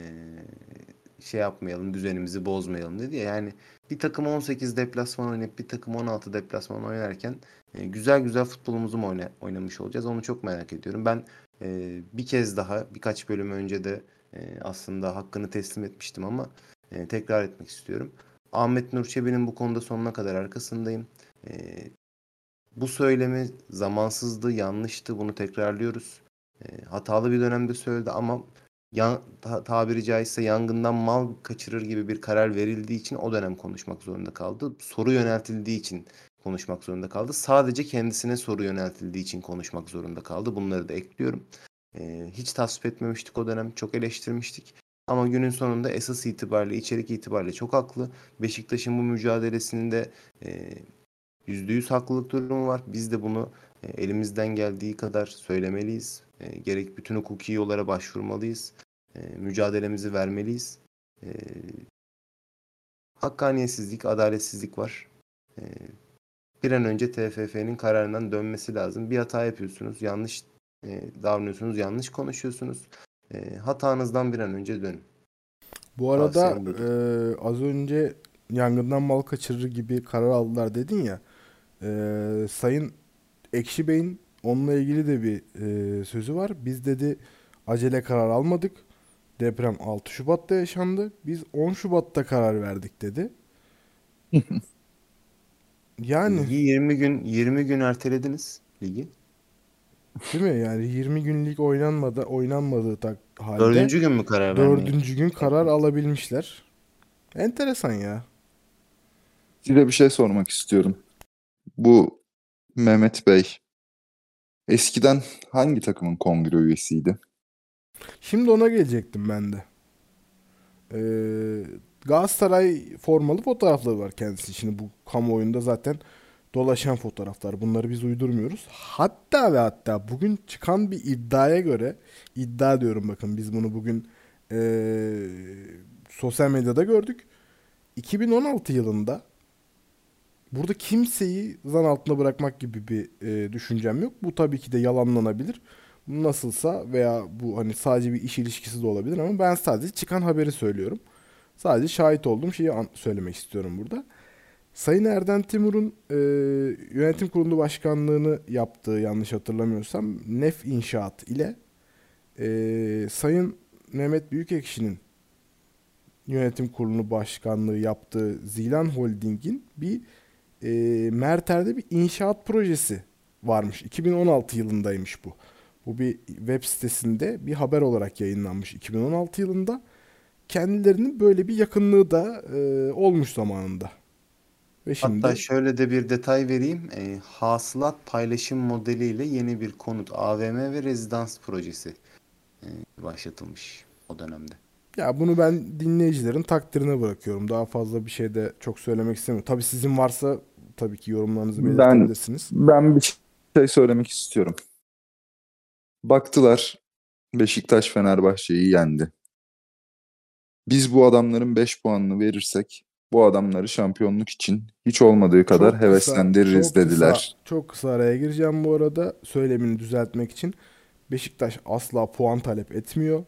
şey yapmayalım, düzenimizi bozmayalım dedi ya. Yani bir takım 18 deplasman oynayıp bir takım 16 deplasman oynarken e, güzel güzel futbolumuzu mu oyna- oynamış olacağız? Onu çok merak ediyorum. Ben e, bir kez daha birkaç bölüm önce de e, aslında hakkını teslim etmiştim ama e, tekrar etmek istiyorum. Ahmet Nur Çebi'nin bu konuda sonuna kadar arkasındayım. E, bu söylemi zamansızdı, yanlıştı. Bunu tekrarlıyoruz. E, hatalı bir dönemde söyledi ama yan, ta- tabiri caizse yangından mal kaçırır gibi bir karar verildiği için o dönem konuşmak zorunda kaldı. Soru yöneltildiği için konuşmak zorunda kaldı. Sadece kendisine soru yöneltildiği için konuşmak zorunda kaldı. Bunları da ekliyorum. E, hiç tasvip etmemiştik o dönem. Çok eleştirmiştik. Ama günün sonunda esas itibariyle, içerik itibariyle çok haklı. Beşiktaş'ın bu mücadelesinde e, %100 haklılık durumu var. Biz de bunu e, elimizden geldiği kadar söylemeliyiz. E, gerek bütün hukuki yollara başvurmalıyız. Mücadelemizi vermeliyiz. Hakkaniyetsizlik, adaletsizlik var. Bir an önce TFF'nin kararından dönmesi lazım. Bir hata yapıyorsunuz, yanlış davranıyorsunuz, yanlış konuşuyorsunuz. E, hatanızdan bir an önce dönün. Bu arada e, az önce yangından mal kaçırır gibi karar aldılar dedin ya. E, Sayın Ekşi Bey'in onunla ilgili de bir e, sözü var. Biz dedi acele karar almadık. Deprem 6 Şubat'ta yaşandı. Biz 10 Şubat'ta karar verdik dedi. Yani Ligi 20 gün 20 gün ertelediniz ligi. Değil mi? Yani 20 günlük oynanmadı, oynanmadığı tak halde Dördüncü gün mü karar vermeyi? dördüncü gün karar alabilmişler. Enteresan ya. Size bir şey sormak istiyorum. Bu Mehmet Bey eskiden hangi takımın kongre üyesiydi? Şimdi ona gelecektim ben de. Ee, Galatasaray formalı fotoğrafları var kendisi. Şimdi bu kamuoyunda zaten dolaşan fotoğraflar. Bunları biz uydurmuyoruz. Hatta ve hatta bugün çıkan bir iddiaya göre iddia diyorum bakın biz bunu bugün ee, sosyal medyada gördük. 2016 yılında burada kimseyi zan altında bırakmak gibi bir ee, düşüncem yok. Bu tabii ki de yalanlanabilir. Nasılsa veya bu hani sadece bir iş ilişkisi de olabilir ama ben sadece çıkan haberi söylüyorum. Sadece şahit olduğum şeyi söylemek istiyorum burada. Sayın Erden Timur'un e, yönetim kurulu başkanlığını yaptığı yanlış hatırlamıyorsam Nef İnşaat ile e, Sayın Mehmet Büyükekşi'nin yönetim kurulu başkanlığı yaptığı Zilan Holding'in bir e, Merter'de bir inşaat projesi varmış. 2016 yılındaymış bu. Bu bir web sitesinde bir haber olarak yayınlanmış 2016 yılında. Kendilerinin böyle bir yakınlığı da e, olmuş zamanında. Ve şimdi Hatta şöyle de bir detay vereyim. E, hasılat paylaşım modeliyle yeni bir konut, AVM ve rezidans projesi e, başlatılmış o dönemde. ya bunu ben dinleyicilerin takdirine bırakıyorum. Daha fazla bir şey de çok söylemek istemiyorum. Tabii sizin varsa tabii ki yorumlarınızı Ben- belirtebilirsiniz. Ben bir şey söylemek istiyorum. Baktılar Beşiktaş Fenerbahçe'yi yendi. Biz bu adamların 5 puanını verirsek bu adamları şampiyonluk için hiç olmadığı kadar Çok kısa- heveslendiririz çok kısa- dediler. çok kısa araya gireceğim bu arada. Söylemini düzeltmek için. Beşiktaş asla puan talep etmiyor.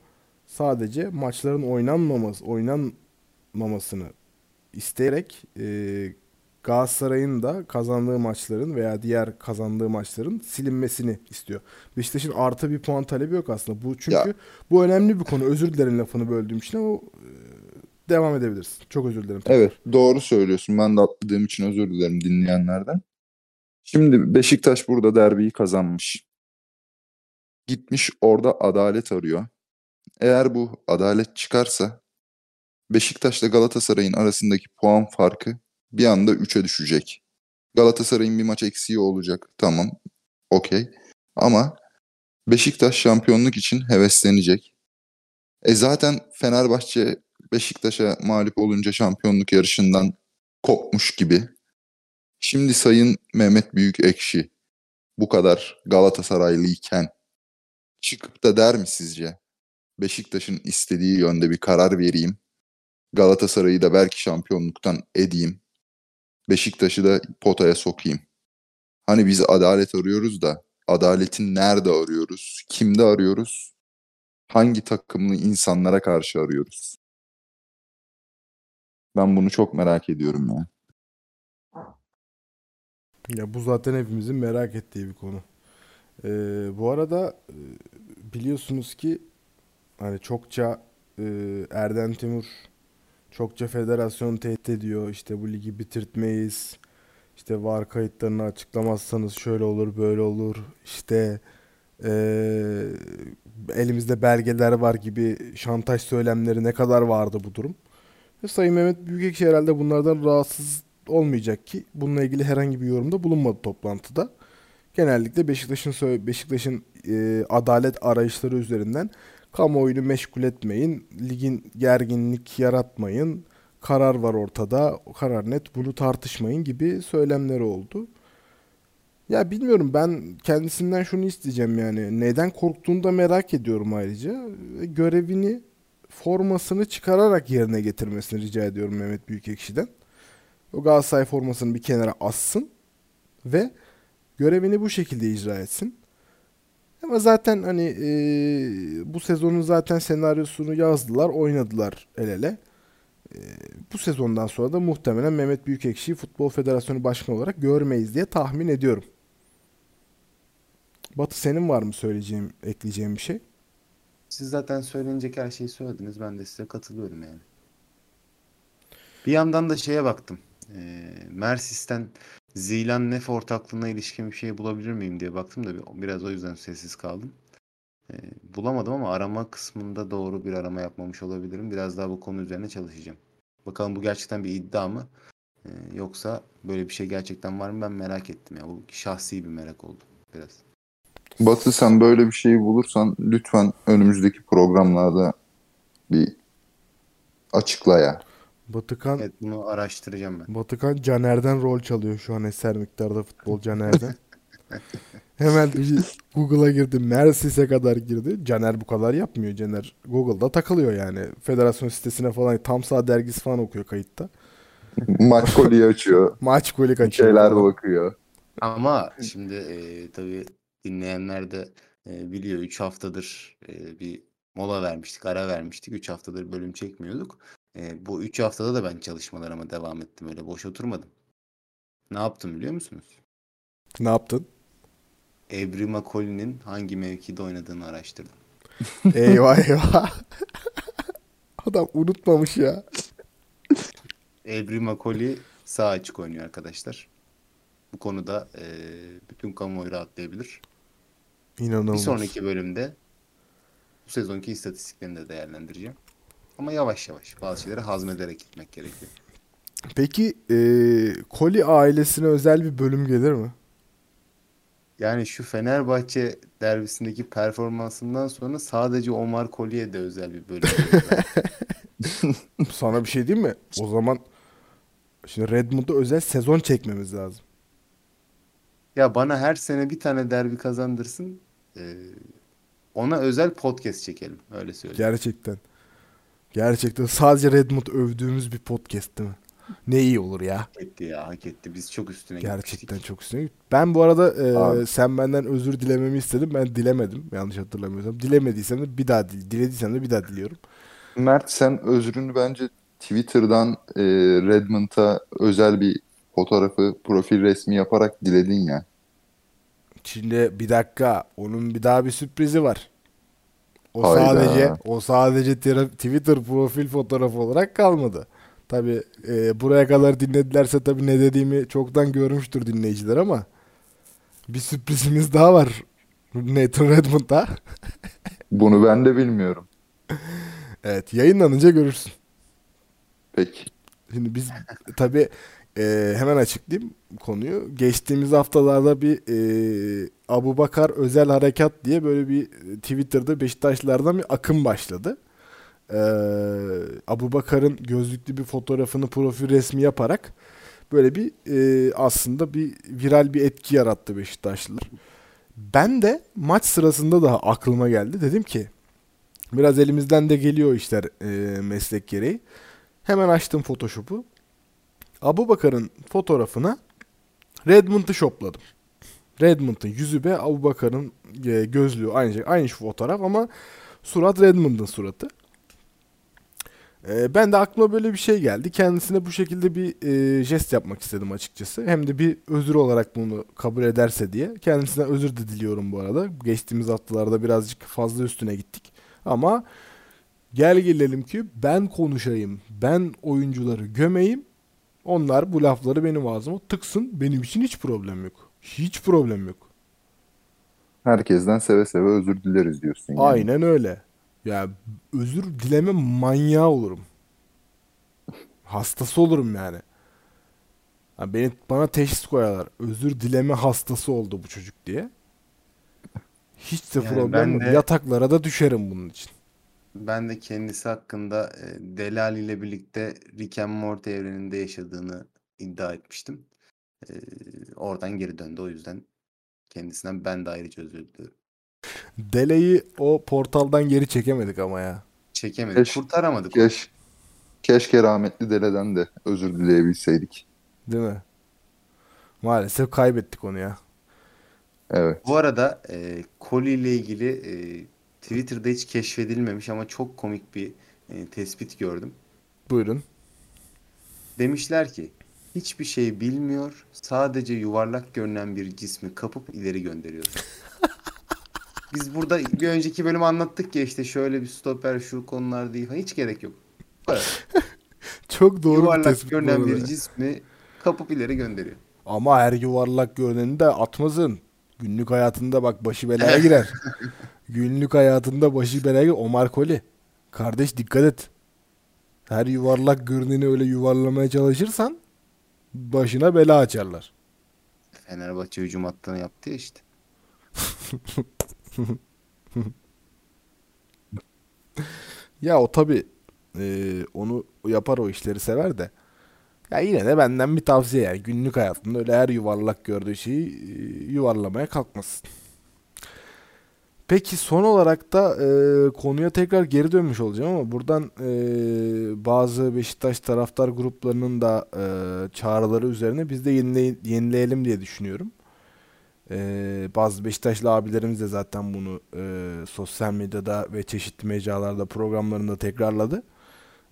Sadece maçların oynanmaması, oynanmamasını isteyerek e, Galatasaray'ın da kazandığı maçların veya diğer kazandığı maçların silinmesini istiyor. Beşiktaş'ın artı bir puan talebi yok aslında. Bu çünkü Ya. bu önemli bir konu. Özür dilerim lafını böldüğüm için ama e, devam edebilirsin. Çok özür dilerim. Evet, doğru söylüyorsun. Ben de atladığım için özür dilerim dinleyenlerden. Şimdi Beşiktaş burada derbiyi kazanmış. Gitmiş orada adalet arıyor. Eğer bu adalet çıkarsa Beşiktaş'la Galatasaray'ın arasındaki puan farkı bir anda 3'e düşecek. Galatasaray'ın bir maç eksiği olacak. Tamam. Okey. Ama Beşiktaş şampiyonluk için heveslenecek. E zaten Fenerbahçe Beşiktaş'a mağlup olunca şampiyonluk yarışından kopmuş gibi. Şimdi Sayın Mehmet Büyükekşi bu kadar Galatasaraylıyken çıkıp da der mi sizce? Beşiktaş'ın istediği yönde bir karar vereyim. Galatasaray'ı da belki şampiyonluktan edeyim. Beşiktaş'ı da potaya sokayım. Hani biz adalet arıyoruz da adaletin nerede arıyoruz? Kimde arıyoruz? Hangi takımlı insanlara karşı arıyoruz? Ben bunu çok merak ediyorum ya. Ya bu zaten hepimizin merak ettiği bir konu. Ee, bu arada e, biliyorsunuz ki hani çokça e, Erden Timur çokça federasyon tehdit ediyor. İşte bu ligi bitirtmeyiz. İşte VAR kayıtlarını açıklamazsanız şöyle olur böyle olur. İşte e, elimizde belgeler var gibi şantaj söylemleri ne kadar vardı bu durum. Ve Sayın Mehmet Büyükekşi herhalde bunlardan rahatsız olmayacak ki bununla ilgili herhangi bir yorumda bulunmadı toplantıda. Genellikle Beşiktaş'ın Beşiktaş'ın e, adalet arayışları üzerinden kamuoyunu meşgul etmeyin, ligin gerginlik yaratmayın, karar var ortada, o karar net, bunu tartışmayın gibi söylemleri oldu. Ya bilmiyorum ben kendisinden şunu isteyeceğim yani neden korktuğunu da merak ediyorum ayrıca. Görevini formasını çıkararak yerine getirmesini rica ediyorum Mehmet Büyükekşi'den. O Galatasaray formasını bir kenara assın ve görevini bu şekilde icra etsin. Ama zaten hani e, bu sezonun zaten senaryosunu yazdılar, oynadılar el ele. E, bu sezondan sonra da muhtemelen Mehmet Büyükekşi'yi Futbol Federasyonu Başkanı olarak görmeyiz diye tahmin ediyorum. Batı senin var mı söyleyeceğim, ekleyeceğim bir şey? Siz zaten söylenecek her şeyi söylediniz. Ben de size katılıyorum yani. Bir yandan da şeye baktım. Ee, Mersis'ten Zilan Nef ortaklığına ilişkin bir şey bulabilir miyim diye baktım da bir- biraz o yüzden sessiz kaldım. Ee, bulamadım ama arama kısmında doğru bir arama yapmamış olabilirim. Biraz daha bu konu üzerine çalışacağım. Bakalım bu gerçekten bir iddia mı? Ee, yoksa böyle bir şey gerçekten var mı ben merak ettim ya. Bu şahsi bir merak oldu biraz. Batı sen böyle bir şeyi bulursan lütfen önümüzdeki programlarda bir açıkla ya. Batıkan Evet bunu araştıracağım ben. Batıkan Caner'den rol çalıyor şu an eser miktarda futbol Caner'den. Hemen bir Google'a girdi. Mersis'e kadar girdi. Caner bu kadar yapmıyor. Caner Google'da takılıyor yani. Federasyon sitesine falan tam sağ dergisi falan okuyor kayıtta. Maç golü açıyor. Maç golü bir kaçıyor. şeyler bakıyor. Ama şimdi e, tabii dinleyenler de e, biliyor 3 haftadır e, bir mola vermiştik, ara vermiştik. 3 haftadır bölüm çekmiyorduk. E, bu 3 haftada da ben çalışmalarıma devam ettim. Öyle boş oturmadım. Ne yaptım biliyor musunuz? Ne yaptın? Ebri Makoli'nin hangi mevkide oynadığını araştırdım. eyvah eyvah. Adam unutmamış ya. Ebri Makoli sağ açık oynuyor arkadaşlar. Bu konuda e, bütün kamuoyu rahatlayabilir. İnanılmaz. Bir sonraki bölümde bu sezonki istatistiklerini de değerlendireceğim. Ama yavaş yavaş bazı şeyleri hazmederek gitmek gerekiyor. Peki eee Koli ailesine özel bir bölüm gelir mi? Yani şu Fenerbahçe derbisindeki performansından sonra sadece Omar Kolye de özel bir bölüm. Sana bir şey diyeyim mi? O zaman şimdi Redmond'a özel sezon çekmemiz lazım. Ya bana her sene bir tane derbi kazandırsın. e, ona özel podcast çekelim. Öyle söyleyeyim. Gerçekten. Gerçekten sadece Redmond övdüğümüz bir podcast değil mi? Ne iyi olur ya. Hak etti ya hak etti. Biz çok üstüne Gerçekten gitmiştik. çok üstüne. Ben bu arada e, Abi. sen benden özür dilememi istedim. Ben dilemedim. Yanlış hatırlamıyorsam. Dilemediysem de bir daha dil, dilediysem de bir daha diliyorum. Mert sen özrünü bence Twitter'dan e, Redmond'a özel bir fotoğrafı, profil resmi yaparak diledin ya. Şimdi bir dakika. Onun bir daha bir sürprizi var. O Hayda. sadece o sadece Twitter profil fotoğrafı olarak kalmadı. Tabi buraya kadar dinledilerse tabi ne dediğimi çoktan görmüştür dinleyiciler ama bir sürprizimiz daha var Nathan Redmond'a. Bunu ben de bilmiyorum. Evet yayınlanınca görürsün. Peki. Şimdi biz tabi hemen açıklayayım konuyu. Geçtiğimiz haftalarda bir e, Abu Bakar özel harekat diye böyle bir e, Twitter'da Beşiktaşlardan bir akım başladı. E, Abu Bakar'ın gözlüklü bir fotoğrafını profil resmi yaparak böyle bir e, aslında bir viral bir etki yarattı Beşiktaşlılar. Ben de maç sırasında da aklıma geldi. Dedim ki biraz elimizden de geliyor işler e, meslek gereği. Hemen açtım Photoshop'u. Abu Bakar'ın fotoğrafına Redmond'u shopladım. Redmond'un yüzü be Abu Bakar'ın e, gözlüğü aynı şey, aynı şu fotoğraf ama surat Redmond'un suratı. E, ben de aklıma böyle bir şey geldi. Kendisine bu şekilde bir e, jest yapmak istedim açıkçası. Hem de bir özür olarak bunu kabul ederse diye. Kendisinden özür de diliyorum bu arada. Geçtiğimiz haftalarda birazcık fazla üstüne gittik. Ama gel gelelim ki ben konuşayım, ben oyuncuları gömeyim. Onlar bu lafları benim ağzıma tıksın. Benim için hiç problem yok. Hiç problem yok. Herkesten seve seve özür dileriz diyorsun yani. Aynen öyle. Ya özür dileme manyağı olurum. Hastası olurum yani. Ha beni bana teşhis koyarlar. Özür dileme hastası oldu bu çocuk diye. Hiç de Yani problem de- Yataklara da düşerim bunun için. Ben de kendisi hakkında e, Delal ile birlikte Rick and Morty evreninde yaşadığını iddia etmiştim. E, oradan geri döndü o yüzden kendisinden ben de ayrıca özür diliyorum. Dele'yi o portaldan geri çekemedik ama ya. Çekemedik, Keş- kurtaramadık. Keş, keşke rahmetli Dele'den de özür dileyebilseydik. Değil mi? Maalesef kaybettik onu ya. Evet. Bu arada e, Koli ile ilgili e, Twitter'da hiç keşfedilmemiş ama çok komik bir e, tespit gördüm. Buyurun. Demişler ki hiçbir şey bilmiyor, sadece yuvarlak görünen bir cismi kapıp ileri gönderiyor. Biz burada bir önceki bölüm anlattık ya işte şöyle bir stoper şu konular değil. Hiç gerek yok. Kadar. Çok doğru bir yuvarlak tespit bu görünen bir cismi kapıp ileri gönderiyor. Ama her yuvarlak görüneni de atmasın. Günlük hayatında bak başı belaya girer. Günlük hayatında başı belaya. Omar Koli. Kardeş dikkat et. Her yuvarlak görüneni öyle yuvarlamaya çalışırsan başına bela açarlar. Fenerbahçe hücum hattını yaptı ya işte. Ya o tabi onu yapar o işleri sever de. Ya yine de benden bir tavsiye yani günlük hayatında öyle her yuvarlak gördüğü şeyi e, yuvarlamaya kalkmasın. Peki son olarak da e, konuya tekrar geri dönmüş olacağım ama buradan e, bazı Beşiktaş taraftar gruplarının da e, çağrıları üzerine biz de yenile- yenileyelim diye düşünüyorum. E, bazı Beşiktaşlı abilerimiz de zaten bunu e, sosyal medyada ve çeşitli mecralarda programlarında tekrarladı.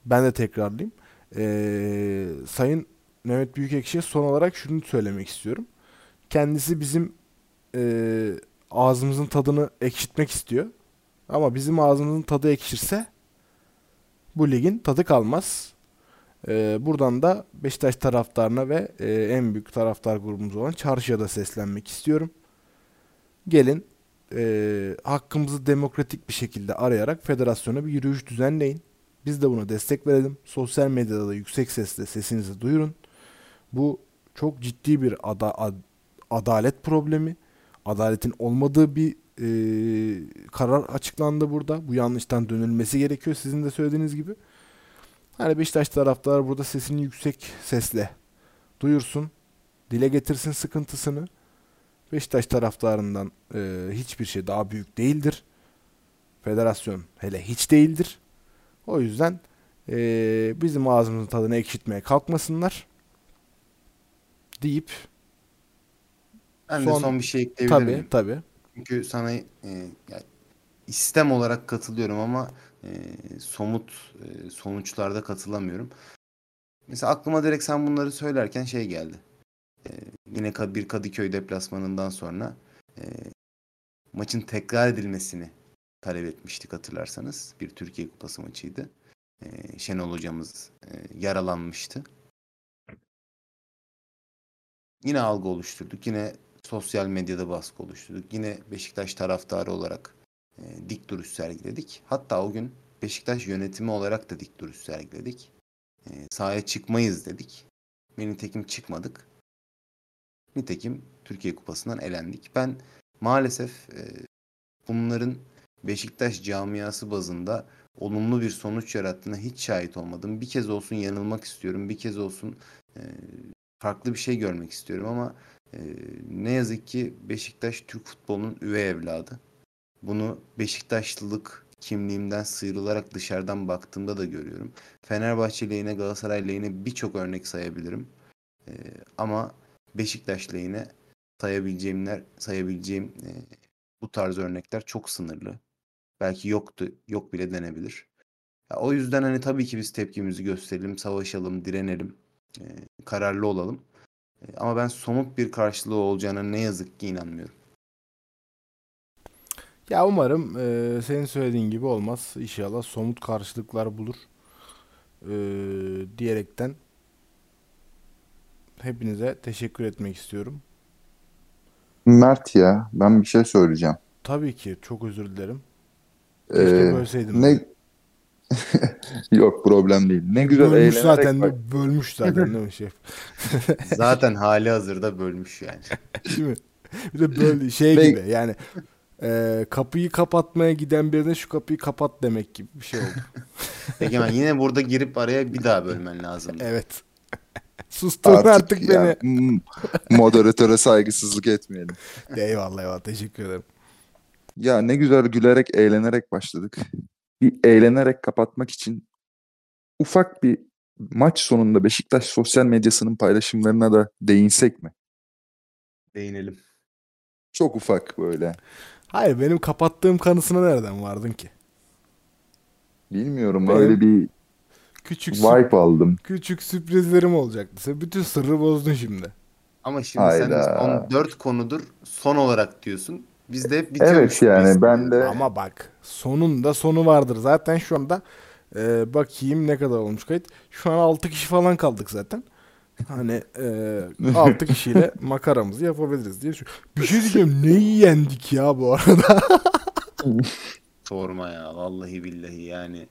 Ben de tekrarlayayım. Ee, Sayın Mehmet Büyükekşi'ye son olarak şunu söylemek istiyorum. Kendisi bizim e, ağzımızın tadını ekşitmek istiyor. Ama bizim ağzımızın tadı ekşirse bu ligin tadı kalmaz. Ee, buradan da Beşiktaş taraftarına ve e, en büyük taraftar grubumuz olan Çarşı'ya da seslenmek istiyorum. Gelin e, hakkımızı demokratik bir şekilde arayarak federasyona bir yürüyüş düzenleyin. Biz de buna destek verelim. Sosyal medyada da yüksek sesle sesinizi duyurun. Bu çok ciddi bir ada- ad- adalet problemi. Adaletin olmadığı bir e, karar açıklandı burada. Bu yanlıştan dönülmesi gerekiyor sizin de söylediğiniz gibi. Hani Beşiktaş taraftarı burada sesini yüksek sesle duyursun. Dile getirsin sıkıntısını. Beşiktaş taraftarından e, hiçbir şey daha büyük değildir. Federasyon hele hiç değildir. O yüzden e, bizim ağzımızın tadını ekşitmeye kalkmasınlar deyip Ben Son- de son bir şey ekleyebilir tabii tabii Çünkü sana e, ya, istem olarak katılıyorum ama e, somut e, sonuçlarda katılamıyorum. Mesela aklıma direkt sen bunları söylerken şey geldi. E, yine bir Kadıköy deplasmanından sonra e, maçın tekrar edilmesini talep etmiştik hatırlarsanız. Bir Türkiye Kupası maçıydı. E, Şenol hocamız e, yaralanmıştı. Yine algı oluşturduk. Yine sosyal medyada baskı oluşturduk. Yine Beşiktaş taraftarı olarak e, dik duruş sergiledik. Hatta o gün Beşiktaş yönetimi olarak da dik duruş sergiledik. E, sahaya çıkmayız dedik. Ve nitekim çıkmadık. Nitekim Türkiye Kupası'ndan elendik. Ben maalesef e, bunların Beşiktaş camiası bazında olumlu bir sonuç yarattığına hiç şahit olmadım. Bir kez olsun yanılmak istiyorum. Bir kez olsun e, farklı bir şey görmek istiyorum ama ee, ne yazık ki Beşiktaş Türk futbolunun üvey evladı. Bunu Beşiktaşlılık kimliğimden sıyrılarak dışarıdan baktığımda da görüyorum. Fenerbahçe lehine, Galatasaray lehine birçok örnek sayabilirim. Ee, ama Beşiktaş lehine sayabileceğimler, sayabileceğim e, bu tarz örnekler çok sınırlı. Belki yoktu, yok bile denebilir. Ya, o yüzden hani tabii ki biz tepkimizi gösterelim, savaşalım, direnelim, e, kararlı olalım. Ama ben somut bir karşılığı olacağına ne yazık ki inanmıyorum. Ya umarım e, senin söylediğin gibi olmaz. İnşallah somut karşılıklar bulur. E, diyerekten hepinize teşekkür etmek istiyorum. Mert ya ben bir şey söyleyeceğim. Tabii ki çok özür dilerim. Keşke Ee, bölseydim. ne yok problem değil. Ne güzel Bölmüş eğlenerek zaten bak- de bölmüş zaten değil mi şef? Zaten hali hazırda bölmüş yani. Değil mi? Bir de böyle şey Ve- gibi yani e, kapıyı kapatmaya giden birine şu kapıyı kapat demek gibi bir şey oldu. Egemen yine burada girip araya bir daha bölmen lazım. Evet. Sustun artık, artık, ya, beni. moderatöre saygısızlık etmeyelim. Eyvallah eyvallah teşekkür ederim. Ya ne güzel gülerek, eğlenerek başladık. Bir eğlenerek kapatmak için ufak bir maç sonunda Beşiktaş sosyal medyasının paylaşımlarına da değinsek mi? Değinelim. Çok ufak böyle. Hayır benim kapattığım kanısına nereden vardın ki? Bilmiyorum Benim- öyle bir Küçük vibe aldım. küçük sürprizlerim olacaktı. Sen bütün sırrı bozdun şimdi. Ama şimdi Hayda. sen son dört konudur son olarak diyorsun. Biz de hep Evet bitiyormuş gibi yani ben hissediyoruz. de Ama bak sonunda sonu vardır. Zaten şu anda e, bakayım ne kadar olmuş kayıt. Şu an 6 kişi falan kaldık zaten. Hani e, 6 kişiyle makaramızı yapabiliriz diye. Bir şey diyeceğim neyi yendik ya bu arada? Sorma ya vallahi billahi yani.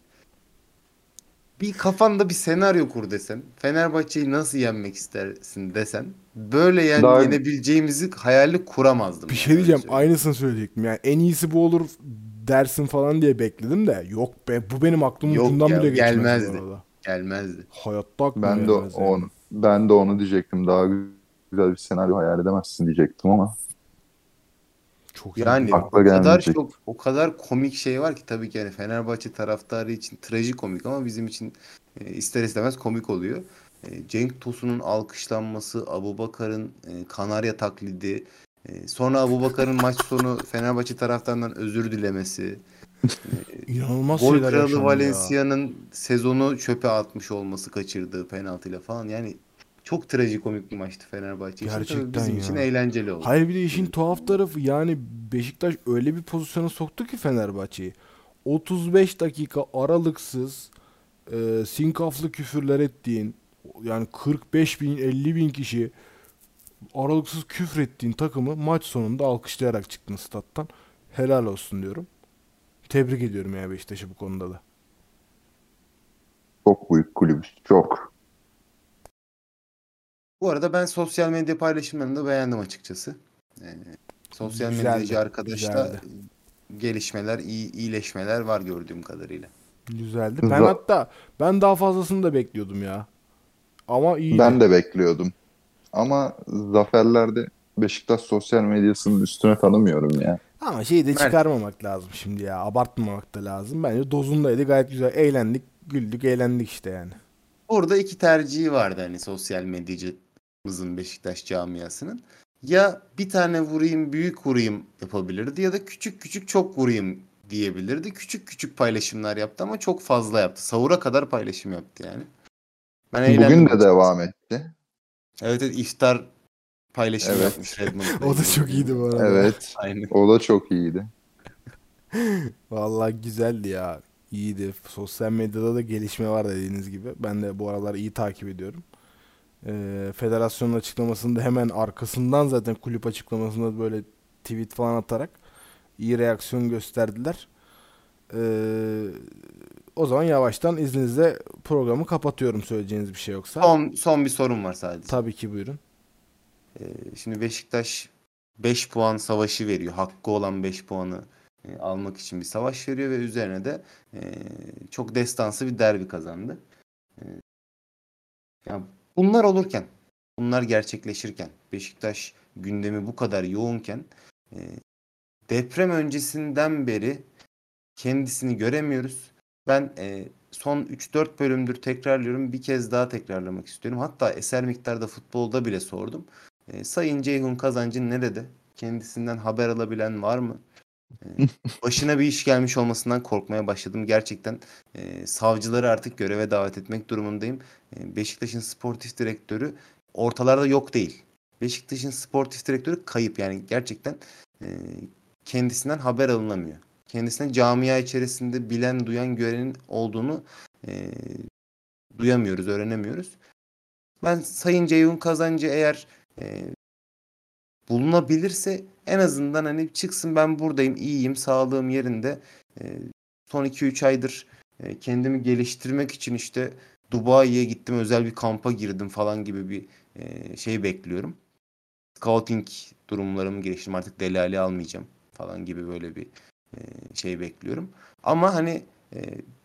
Bir kafanda bir senaryo kur desen. Fenerbahçe'yi nasıl yenmek istersin desen. Böyle yani Daha- yenebileceğimizi hayali kuramazdım. Bir yani, şey öyle diyeceğim söyleyeyim. aynısını söyleyecektim. Yani en iyisi bu olur dersin falan diye bekledim de yok be bu benim aklımın Yok ucundan ya, bile gelmezdi. Gelmezdi. Hayatta aklıma ben de yani. onu ben de onu diyecektim. Daha güzel bir senaryo hayal edemezsin diyecektim ama Çok iyi. Yani o kadar çok o kadar komik şey var ki tabii ki yani Fenerbahçe taraftarı için trajikomik ama bizim için e, ister istemez komik oluyor. E, Cenk Tosun'un alkışlanması, Abubakar'ın e, Kanarya taklidi, e, sonra Abubakar'ın maç sonu Fenerbahçe taraftarından özür dilemesi, İnanılmaz Gol kralı. Valencia'nın sezonu çöpe atmış olması kaçırdığı penaltıyla falan. Yani çok trajikomik bir maçtı Fenerbahçe için. Tabii Gerçekten bizim ya. için eğlenceli oldu. Hayır bir de işin tuhaf tarafı yani Beşiktaş öyle bir pozisyona soktu ki Fenerbahçe'yi. 35 dakika aralıksız e, sinkaflı küfürler ettiğin yani 45 bin 50 bin kişi aralıksız küfür ettiğin takımı maç sonunda alkışlayarak çıktın stat'tan. Helal olsun diyorum. Tebrik ediyorum ya Beşiktaş'ı bu konuda da. Çok büyük kulübüz. Çok. Bu arada ben sosyal medya paylaşımlarını da beğendim açıkçası. Ee, sosyal Güzeldi, medyacı arkadaşta güzeldi. gelişmeler, iyi, iyileşmeler var gördüğüm kadarıyla. Güzeldi. Ben hatta ben daha fazlasını da bekliyordum ya. Ama iyi. Ben de bekliyordum. Ama zaferlerde Beşiktaş sosyal medyasının üstüne tanımıyorum ya. Ama şeyi de çıkarmamak lazım şimdi ya. Abartmamak da lazım. Bence dozundaydı. Gayet güzel. Eğlendik, güldük, eğlendik işte yani. Burada iki tercihi vardı hani sosyal medyacımızın Beşiktaş camiasının. Ya bir tane vurayım, büyük vurayım yapabilirdi ya da küçük küçük çok vurayım diyebilirdi. Küçük küçük paylaşımlar yaptı ama çok fazla yaptı. Sahura kadar paylaşım yaptı yani. Ben eğlendim Bugün de devam etti. Evet, evet iftar paylaşımı Evet. yapmış Redmond'da. O da çok iyiydi bu arada. Evet. Aynen. O da çok iyiydi. Vallahi güzeldi ya. İyiydi. Sosyal medyada da gelişme var dediğiniz gibi. Ben de bu aralar iyi takip ediyorum. Ee, federasyonun açıklamasında hemen arkasından zaten kulüp açıklamasında böyle tweet falan atarak iyi reaksiyon gösterdiler. Ee, o zaman yavaştan izninizle programı kapatıyorum söyleyeceğiniz bir şey yoksa. Son, son bir sorum var sadece. Tabii ki buyurun. Ee, şimdi Beşiktaş 5 puan savaşı veriyor. Hakkı olan 5 puanı e, almak için bir savaş veriyor ve üzerine de e, çok destansı bir derbi kazandı. E, yani bunlar olurken, bunlar gerçekleşirken, Beşiktaş gündemi bu kadar yoğunken e, deprem öncesinden beri kendisini göremiyoruz. Ben e, son 3-4 bölümdür tekrarlıyorum. Bir kez daha tekrarlamak istiyorum. Hatta eser miktarda futbolda bile sordum. E, Sayın Ceyhun Kazancı nerede? Kendisinden haber alabilen var mı? E, başına bir iş gelmiş olmasından korkmaya başladım. Gerçekten e, savcıları artık göreve davet etmek durumundayım. E, Beşiktaş'ın sportif direktörü ortalarda yok değil. Beşiktaş'ın sportif direktörü kayıp. Yani gerçekten e, kendisinden haber alınamıyor. Kendisine camia içerisinde bilen, duyan, görenin olduğunu e, duyamıyoruz, öğrenemiyoruz. Ben Sayın Ceyhun Kazancı eğer e, bulunabilirse en azından hani çıksın ben buradayım, iyiyim, sağlığım yerinde. E, son 2-3 aydır e, kendimi geliştirmek için işte Dubai'ye gittim, özel bir kampa girdim falan gibi bir e, şey bekliyorum. Scouting durumlarımı geliştirdim. Artık delali almayacağım falan gibi böyle bir şey bekliyorum. Ama hani e,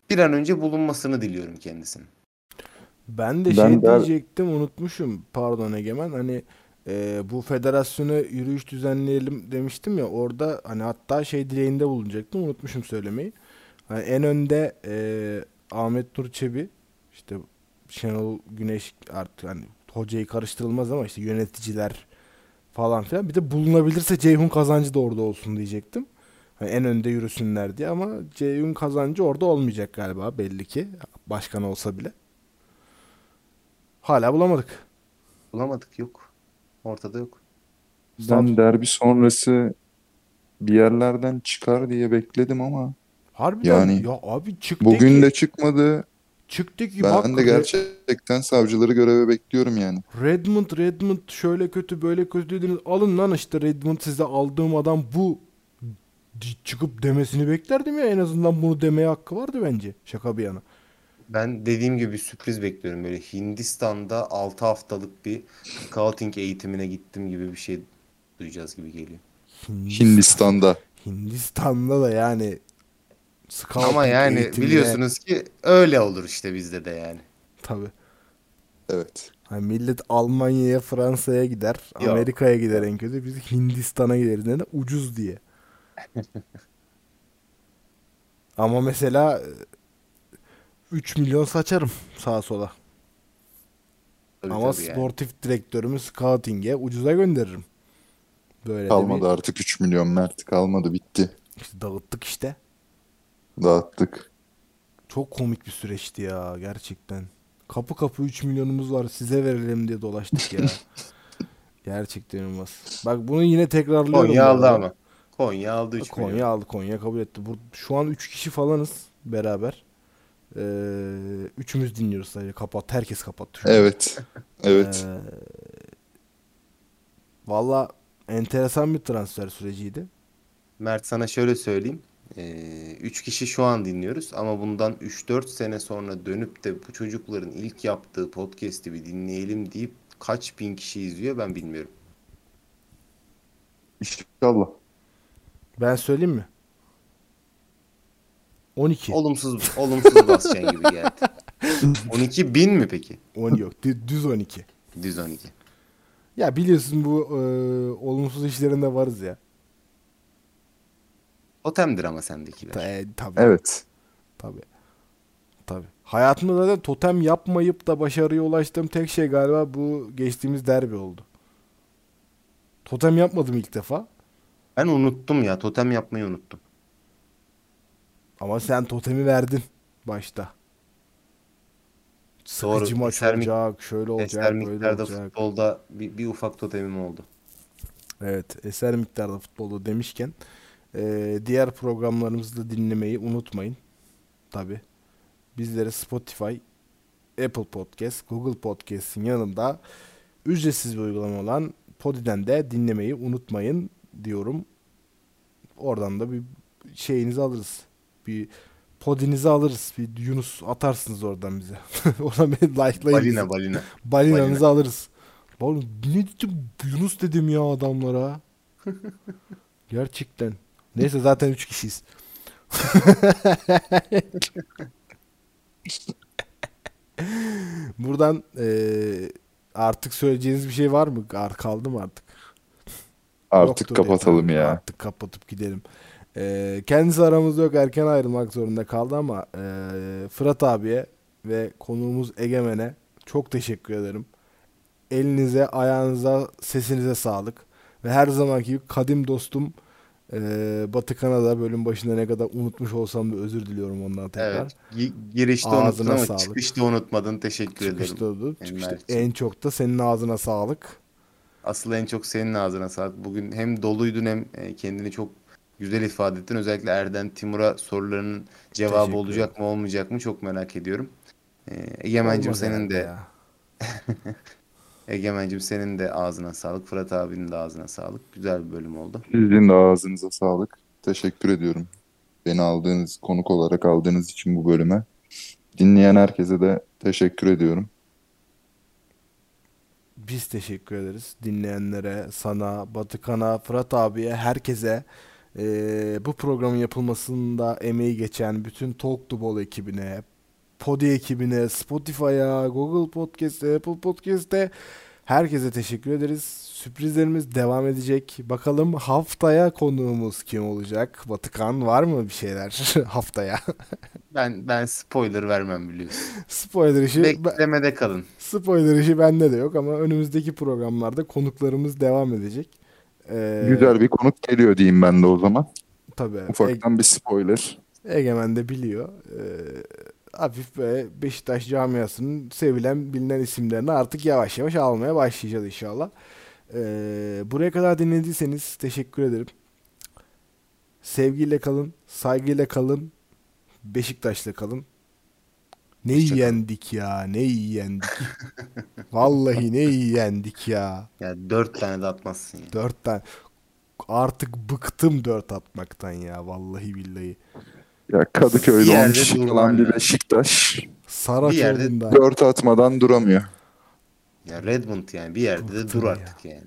bir an önce bulunmasını diliyorum kendisinin. Ben de Ben şey de- diyecektim unutmuşum. Pardon Egemen. Hani e, bu federasyona yürüyüş düzenleyelim demiştim ya orada hani hatta şey dileğinde bulunacaktım unutmuşum söylemeyi. Hani en önde e, Ahmet Nur Çebi işte Şenol Güneş artık hani hocayı karıştırılmaz ama işte yöneticiler falan filan. Bir de bulunabilirse Ceyhun Kazancı da orada olsun diyecektim. En önde yürüsünler diye ama Ceyhun Kazancı orada olmayacak galiba belli ki. Başkan olsa bile. Hala bulamadık. Bulamadık yok. Ortada yok. Ben derbi sonrası bir yerlerden çıkar diye bekledim ama Harbiden Yani ya abi çıktı bugün ki, de çıkmadı. çıktı ki Ben bak de Re- gerçekten savcıları göreve bekliyorum yani. Redmond Redmond şöyle kötü böyle kötü dediniz. Alın lan işte Redmond size aldığım adam bu çıkıp demesini beklerdim ya en azından bunu demeye hakkı vardı bence. Şaka bir yana. Ben dediğim gibi sürpriz bekliyorum. Böyle Hindistan'da 6 haftalık bir scouting eğitimine gittim gibi bir şey duyacağız gibi geliyor. Hindistan- Hindistan'da. Hindistan'da da yani scouting Ama yani eğitimine- biliyorsunuz ki öyle olur işte bizde de yani. Tabii. Evet. Hani millet Almanya'ya, Fransa'ya gider. Amerika'ya gider en kötü. Biz Hindistan'a gideriz. Neden? Ucuz diye. Ama mesela e, 3 milyon saçarım sağa sola. Tabii Ama tabii yani. sportif direktörümü scouting'e ucuza gönderirim. Böyle Kalmadı bir artık 3 milyon Mert. Kalmadı bitti. işte dağıttık işte. Dağıttık. Çok komik bir süreçti ya gerçekten. Kapı kapı 3 milyonumuz var size verelim diye dolaştık ya. gerçekten inanılmaz. Bak bunu yine tekrarlıyorum. Konya aldı ama. Konya aldı 3 Konya milyon. aldı. Konya kabul etti. Bu, şu an 3 kişi falanız beraber. Ee, üçümüz dinliyoruz sadece. Kapat. Herkes kapattı. Evet. Evet. Ee, Valla enteresan bir transfer süreciydi. Mert sana şöyle söyleyeyim. 3 kişi şu an dinliyoruz ama bundan 3-4 sene sonra dönüp de bu çocukların ilk yaptığı podcast'i bir dinleyelim deyip kaç bin kişi izliyor ben bilmiyorum. İnşallah. Ben söyleyeyim mi? 12. Olumsuz olumsuz basacaksın gibi geldi. 12 bin mi peki? 10 yok. dü- Düz 12. Düz 12. Ya biliyorsun bu e, olumsuz işlerinde varız ya. Totemdir ama sendekiler. Ta, e, tabii. Evet. Tabii. Tabii. Hayatımda zaten totem yapmayıp da başarıya ulaştığım tek şey galiba bu geçtiğimiz derbi oldu. Totem yapmadım ilk defa. Ben unuttum ya. Totem yapmayı unuttum. Ama sen totemi verdin başta. Doğru. Sıkıcı maç Eser mi- olacak, şöyle olacak, Eser böyle miktarda olacak. futbolda bir, bir ufak totemim oldu. Evet, eser miktarda futbolu demişken e, diğer programlarımızı da dinlemeyi unutmayın. Tabi. Bizleri Spotify, Apple Podcast, Google Podcast'in yanında ücretsiz bir uygulama olan Podi'den de dinlemeyi unutmayın diyorum. Oradan da bir şeyinizi alırız. Bir podinizi alırız. Bir Yunus atarsınız oradan bize. oradan beni likelayın. Balina balina. Balinanızı alırız. Oğlum ne dedim? Yunus dedim ya adamlara. Gerçekten. Neyse zaten 3 kişiyiz. Buradan eee, artık söyleyeceğiniz bir şey var mı? Kaldı mı artık? Artık Yoktur kapatalım ya. Artık kapatıp gidelim. Ee, kendisi aramızda yok erken ayrılmak zorunda kaldı ama e, Fırat abiye ve konuğumuz Egemen'e çok teşekkür ederim. Elinize, ayağınıza, sesinize sağlık. Ve her zamanki gibi kadim dostum e, Batı Kanada bölüm başında ne kadar unutmuş olsam da özür diliyorum ondan tekrar. Evet. Gi- girişte Ağzına unuttun ama sağlık. çıkışta unutmadın. Teşekkür Çıkışta, ederim. oldu. Çıkışta en çok da senin ağzına sağlık. Asıl en çok senin ağzına sağlık. Bugün hem doluydun hem e, kendini çok güzel ifade ettin. Özellikle Erden Timur'a sorularının cevabı olacak mı olmayacak mı çok merak ediyorum. E, Egemen'cim senin de. Egemen'cim senin de ağzına sağlık. Fırat abinin de ağzına sağlık. Güzel bir bölüm oldu. Sizin de ağzınıza sağlık. Teşekkür ediyorum. Beni aldığınız, konuk olarak aldığınız için bu bölüme. Dinleyen herkese de teşekkür ediyorum. Biz teşekkür ederiz dinleyenlere, sana, Batıkan'a, Fırat abiye, herkese eee, bu programın yapılmasında emeği geçen bütün Talk to Ball ekibine, Podi ekibine, Spotify'a, Google Podcast'e, Apple Podcast'e herkese teşekkür ederiz. Sürprizlerimiz devam edecek. Bakalım haftaya konuğumuz kim olacak? Batıkan var mı bir şeyler haftaya? Ben ben spoiler vermem biliyorsun. Spoiler işi Beklemede kalın. Spoiler işi bende de yok ama önümüzdeki programlarda konuklarımız devam edecek. Ee, Güzel bir konuk geliyor diyeyim ben de o zaman. Tabii. E- Ufaktan bir spoiler. Egemen de biliyor. Ee, hafif böyle Beşiktaş camiasının sevilen bilinen isimlerini artık yavaş yavaş almaya başlayacağız inşallah. Ee, buraya kadar dinlediyseniz teşekkür ederim. Sevgiyle kalın, saygıyla kalın, Beşiktaş'la kalın. Ne Hoşça kalın. yendik ya, ne yendik. Vallahi ne yendik ya. Yani dört tane de atmazsın ya. Dört tane. Artık bıktım dört atmaktan ya vallahi billahi. Ya Kadıköy'de 10 yerde kişi kalan bir. Beşiktaş Bir yerde Saraçoğlu'nda 4 atmadan duramıyor. Ya Redmond yani bir yerde de Bıktım dur ya. artık yani.